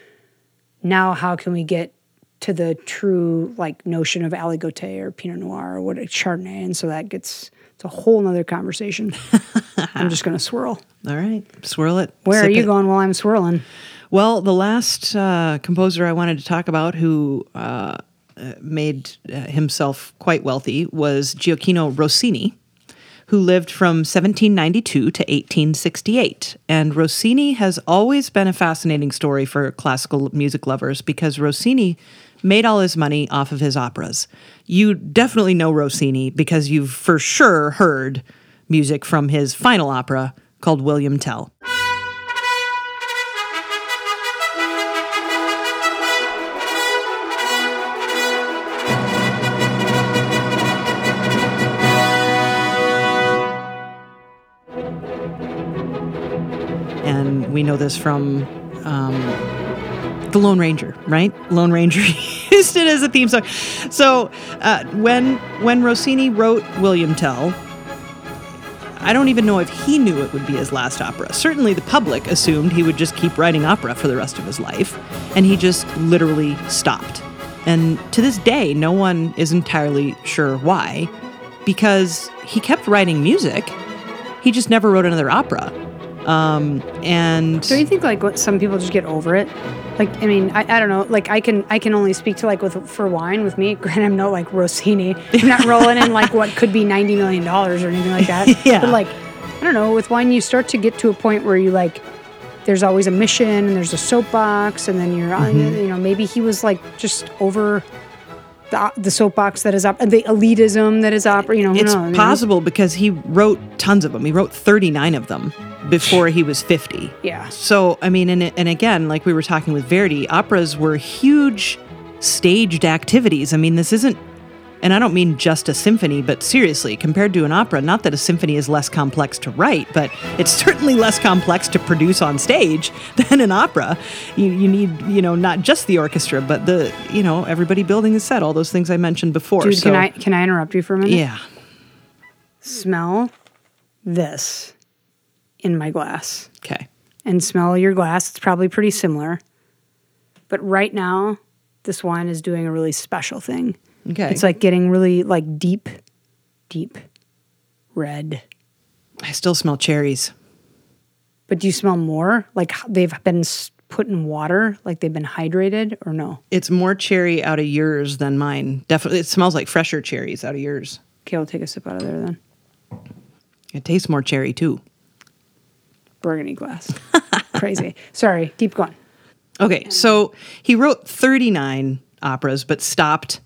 now how can we get to the true like notion of aligoté or Pinot Noir or what a Chardonnay? And so that gets, it's a whole nother conversation. (laughs) I'm just going to swirl. All right. Swirl it. Where are you it. going while I'm swirling? Well, the last uh, composer I wanted to talk about who uh, uh, made uh, himself quite wealthy was Gioacchino Rossini, who lived from 1792 to 1868. And Rossini has always been a fascinating story for classical music lovers because Rossini made all his money off of his operas. You definitely know Rossini because you've for sure heard music from his final opera called William Tell. And we know this from um, the Lone Ranger, right? Lone Ranger (laughs) used it as a theme song. So uh, when when Rossini wrote William Tell, I don't even know if he knew it would be his last opera. Certainly, the public assumed he would just keep writing opera for the rest of his life, and he just literally stopped. And to this day, no one is entirely sure why, because he kept writing music. He just never wrote another opera. Um, and Don't you think like what some people just get over it? Like I mean, I, I don't know. Like I can I can only speak to like with for wine with me. (laughs) Granted, I'm no like Rossini. I'm not rolling in like what could be ninety million dollars or anything like that. (laughs) Yeah. But like I don't know. With wine, you start to get to a point where you like. There's always a mission, and there's a soapbox, and then you're on. Mm-hmm. You know, maybe he was like just over the, the soapbox that is up, the elitism that is opera. You know, it's knows? I mean, possible because he wrote tons of them. He wrote 39 of them before he was 50. Yeah. So, I mean, and, and again, like we were talking with Verdi, operas were huge staged activities. I mean, this isn't, and I don't mean just a symphony, but seriously, compared to an opera, not that a symphony is less complex to write, but it's (laughs) certainly less complex to produce on stage (laughs) than an opera. You, you need, you know, not just the orchestra, but the, you know, everybody building the set, all those things I mentioned before. Dude, so, can I can I interrupt you for a minute? Yeah. Smell this in my glass. Okay. and smell your glass. It's probably pretty similar. But right now, this wine is doing a really special thing. Okay. It's like getting really like deep, deep red. I still smell cherries. But do you smell more? Like they've been put in water, like they've been hydrated, or no? It's more cherry out of yours than mine. Definitely, it smells like fresher cherries out of yours. Okay, I'll take a sip out of there then. It tastes more cherry too. Burgundy glass. (laughs) Crazy. Sorry, keep going. Okay, so he wrote 39 operas, but stopped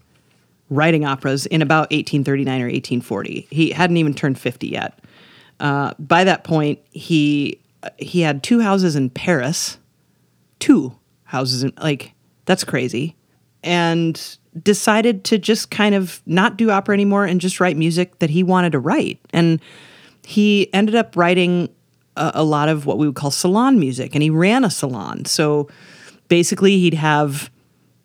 writing operas in about 1839 or 1840. He hadn't even turned 50 yet. Uh, by that point, he he had two houses in Paris, two houses in like that's crazy, and decided to just kind of not do opera anymore and just write music that he wanted to write. And he ended up writing a, a lot of what we would call salon music, and he ran a salon. So basically, he'd have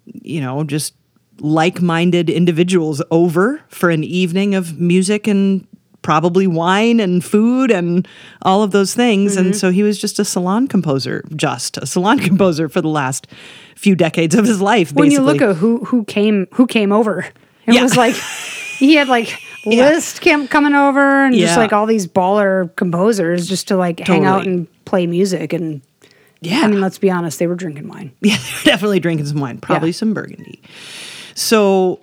you know just like-minded individuals over for an evening of music and probably wine and food and all of those things Mm-hmm. and so he was just a salon composer just a salon (laughs) composer for the last few decades of his life When you look at who who came who came over, it Yeah. was like (laughs) he had like Yeah. Liszt came, coming over and just like all these baller composers just to like hang out and play music and yeah I mean let's be honest, they were drinking wine. (laughs) Yeah, definitely drinking some wine, probably Yeah. some Burgundy. So,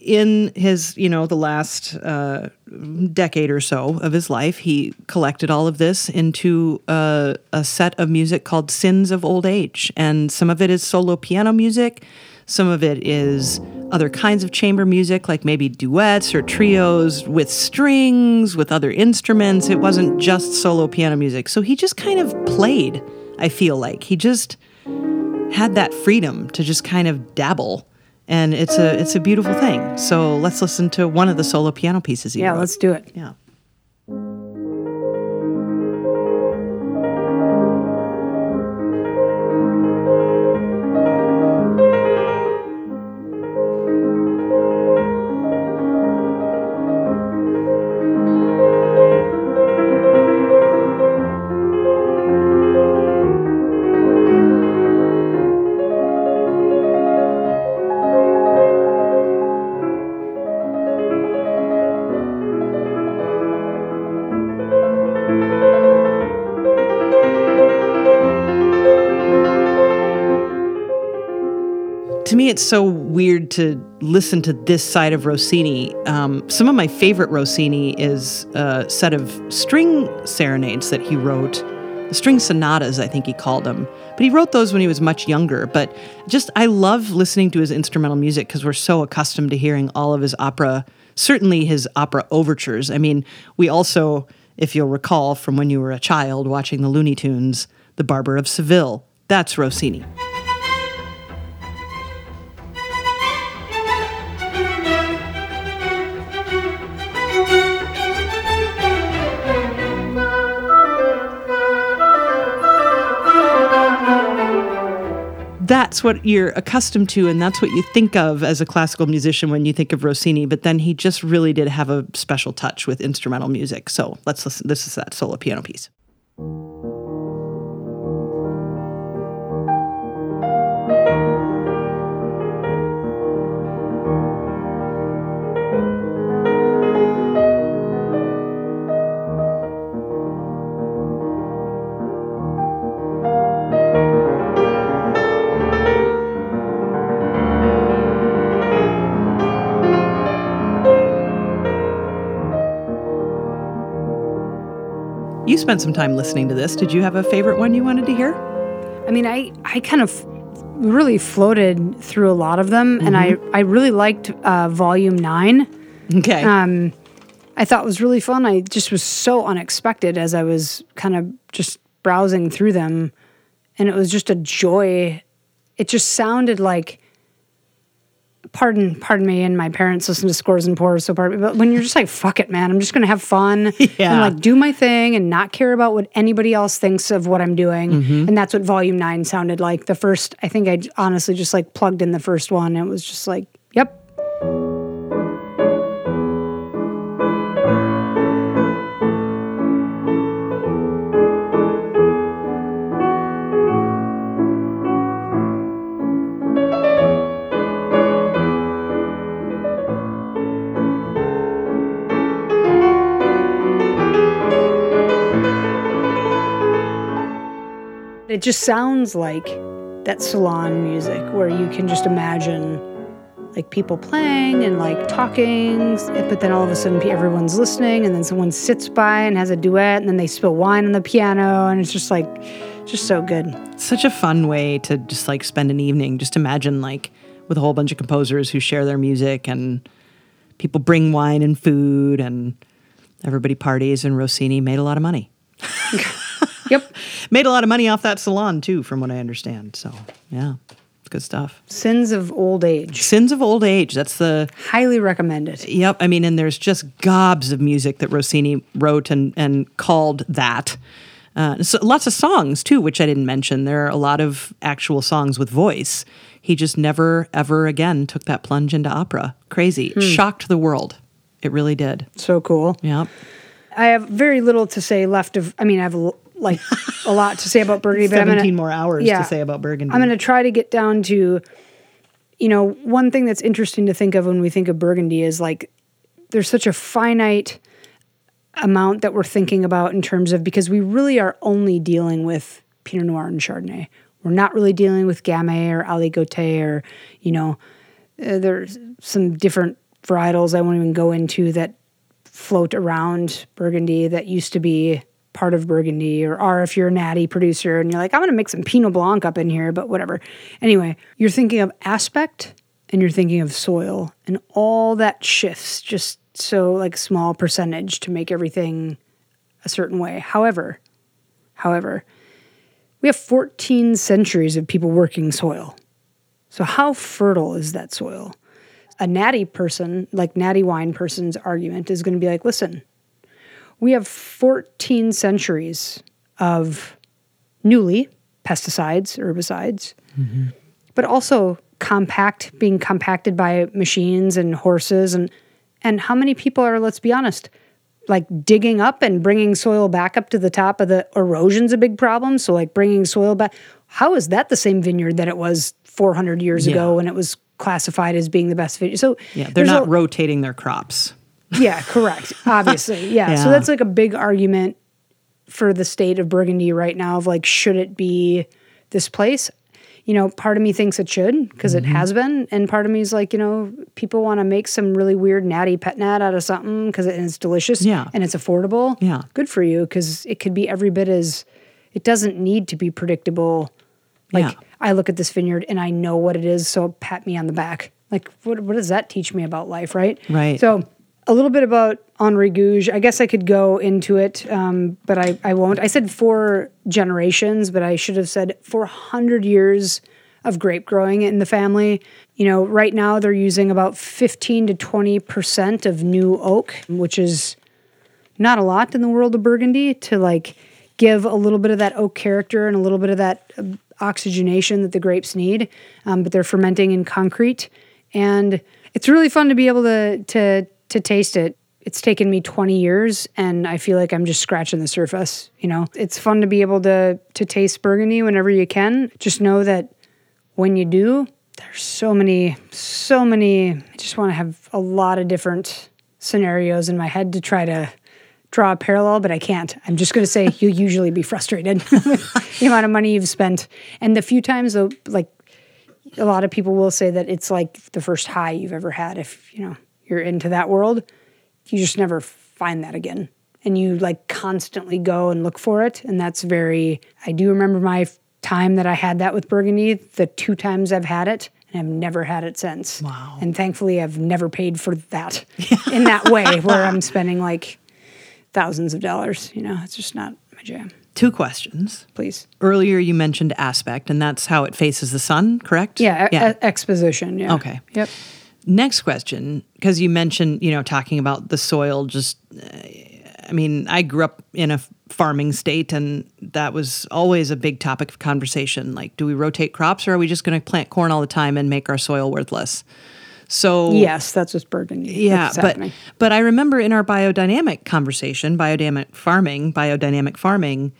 in his, you know, the last uh, decade or so of his life, he collected all of this into uh, a set of music called Sins of Old Age. And some of it is solo piano music, some of it is other kinds of chamber music, like maybe duets or trios with strings, with other instruments. It wasn't just solo piano music. So he just kind of played, I feel like. He just had that freedom to just kind of dabble and it's a it's a beautiful thing so let's listen to one of the solo piano pieces Yeah, wrote. let's do it. yeah it's so weird to listen to this side of rossini. Um, some of my favorite rossini is a set of string serenades that he wrote the string sonatas i think he called them. But he wrote those when he was much younger. But just i love listening to his instrumental music because we're so accustomed to hearing all of his opera certainly his opera overtures. I mean we also if you'll recall from when you were a child watching the looney tunes the barber of seville. That's rossini what you're accustomed to and that's what you think of as a classical musician when you think of Rossini but then he just really did have a special touch with instrumental music. So let's listen this is that solo piano piece you spent some time listening to this did you have a favorite one you wanted to hear I mean, I I kind of really floated through a lot of them, and I I really liked uh, Volume Nine. okay Um, I thought was really fun. I just was so unexpected as I was kind of just browsing through them, and it was just a joy. It just sounded like. Pardon, pardon me, and my parents listen to Scores and Pours, so pardon me. But when you're just like, "Fuck it, man, I'm just gonna have fun (laughs) Yeah. and like do my thing and not care about what anybody else thinks of what I'm doing," mm-hmm. and that's what Volume Nine sounded like. The first, I think, I honestly just like plugged in the first one, and it was just like, "Yep, It just sounds like that salon music where you can just imagine like people playing and like talking, but then all of a sudden everyone's listening, and then someone sits by and has a duet, and then they spill wine on the piano, and it's just like, just so good. Such a fun way to just like spend an evening. Just imagine like with a whole bunch of composers who share their music and people bring wine and food and everybody parties and Rossini made a lot of money. (laughs) Yep. Made a lot of money off that salon too, from what I understand. So yeah, good stuff. Sins of Old Age. Sins of Old Age. That's the Highly recommended. Yep. I mean, and there's just gobs of music that Rossini wrote and, and called that. Uh, so lots of songs too, which I didn't mention. There are a lot of actual songs with voice. He just never, ever again took that plunge into opera. Crazy. Shocked the world. It really did. So cool. Yep. I have very little to say left of. I mean, I have like a lot to say about Burgundy, but I'm 17 gonna, more hours yeah. to say about Burgundy. I'm going to try to get down to, you know, one thing that's interesting to think of when we think of Burgundy is like there's such a finite amount that we're thinking about in terms of because we really are only dealing with Pinot Noir and Chardonnay. We're not really dealing with Gamay or Aligoté or, you know, uh, there's some different varietals I won't even go into that float around Burgundy that used to be part of Burgundy or are if you're a natty producer and you're like, I'm going to make some Pinot Blanc up in here, but whatever. Anyway, you're thinking of aspect and you're thinking of soil and all that shifts just so like small percentage to make everything a certain way. However, however, we have 14 centuries of people working soil. So how fertile is that soil? A natty person, like natty wine person's argument is going to be like, listen, we have 14 centuries of newly pesticides, herbicides, but also compact being compacted by machines and horses and and how many people are let's be honest like digging up and bringing soil back up to the top of the erosion's a big problem so like bringing soil back how is that the same vineyard that it was 400 years Yeah. ago when it was classified as being the best vineyard so yeah, they're not a- rotating their crops. Yeah, correct. (laughs) Obviously. Yeah. So that's like a big argument for the state of Burgundy right now of like, should it be this place? You know, part of me thinks it should because Mm-hmm. it has been. And part of me is like, you know, people want to make some really weird natty pet nat out of something because it's delicious Yeah. and it's affordable. Yeah. Good for you because it could be every bit as, it doesn't need to be predictable. Like, Yeah. I look at this vineyard and I know what it is. So pat me on the back. Like, what, what does that teach me about life? Right. Right. So, a little bit about Henri Gouge. I guess I could go into it, um, but I, I won't. I said four generations, but I should have said 400 years of grape growing in the family. You know, right now they're using about 15 to 20% of new oak, which is not a lot in the world of Burgundy to like give a little bit of that oak character and a little bit of that uh, oxygenation that the grapes need. Um, but they're fermenting in concrete, and it's really fun to be able to to to taste it. It's taken me 20 years, and I feel like I'm just scratching the surface. You know, it's fun to be able to to taste Burgundy whenever you can. Just know that when you do, there's so many, so many. I just want to have a lot of different scenarios in my head to try to draw a parallel, but I can't. I'm just going to say you'll usually be frustrated (laughs) the amount of money you've spent. And the few times, though, like a lot of people will say that it's like the first high you've ever had if, you know, you're into that world. You just never find that again. And you like constantly go and look for it. And that's very, I do remember my time that I had that with Burgundy, the two times I've had it, and I've never had it since. Wow. And thankfully, I've never paid for that (laughs) in that way where I'm spending like thousands of dollars. You know, it's just not my jam. Two questions. Please. Earlier, you mentioned aspect, and that's how it faces the sun, correct? Yeah, e- exposition. Yeah. Okay. Yep. Next question, because you mentioned, you know, talking about the soil, just, I mean, I grew up in a farming state, and that was always a big topic of conversation. Like, do we rotate crops, or are we just going to plant corn all the time and make our soil worthless? So, Yes, that's what's Burgundy. yeah, but happening. but I remember in our biodynamic conversation, biodynamic farming, biodynamic farming,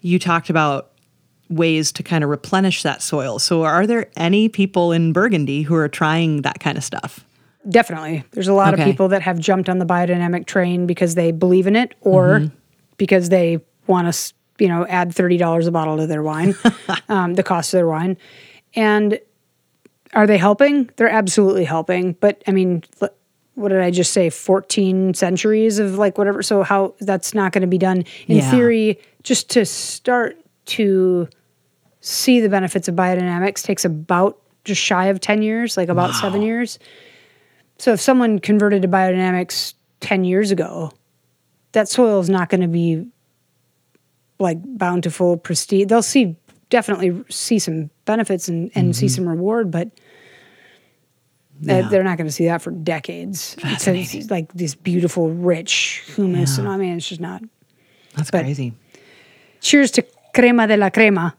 you talked about ways to kind of replenish that soil. So are there any people in Burgundy who are trying that kind of stuff? Definitely. There's a lot Okay. of people that have jumped on the biodynamic train because they believe in it or Mm-hmm. because they want to you know, add thirty dollars a bottle to their wine, (laughs) um, the cost of their wine, and are they helping? They're absolutely helping. But I mean, what did I just say? Fourteen centuries of like whatever. So how that's not going to be done in Yeah. theory. Just to start to see the benefits of biodynamics takes about just shy of 10 years, like about seven years. So if someone converted to biodynamics 10 years ago, that soil is not going to be like bountiful, pristine. They'll see definitely see some benefits and, and see some reward, but uh, they're not going to see that for decades. Because like this beautiful, rich humus, and I mean, it's just not. That's But- crazy. Cheers to crema de la crema.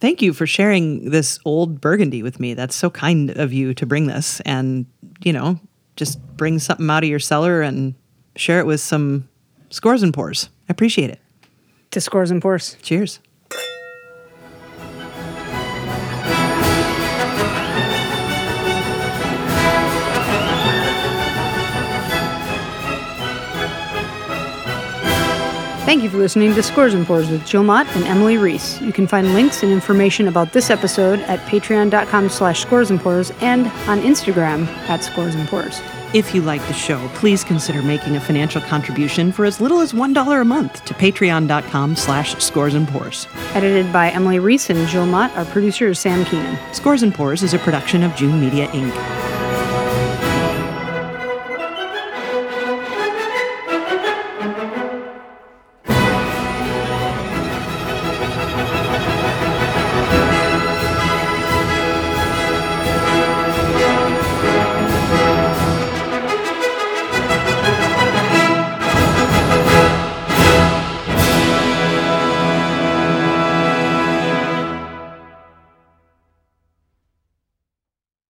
Thank you for sharing this old Burgundy with me. That's so kind of you to bring this and, you know, just bring something out of your cellar and share it with some scores and pours. I appreciate it. To scores and pours. Cheers. Thank you for listening to Scores and Pours with Jill Mott and Emily Reese. You can find links and information about this episode at patreon.com slash scores and pours and on Instagram at scores and pours. If you like the show, please consider making a financial contribution for as little as $1 a month to patreon.com slash scores and pours. Edited by Emily Reese and Jill Mott. Our producer is Sam Keenan. Scores and Pours is a production of June Media Inc.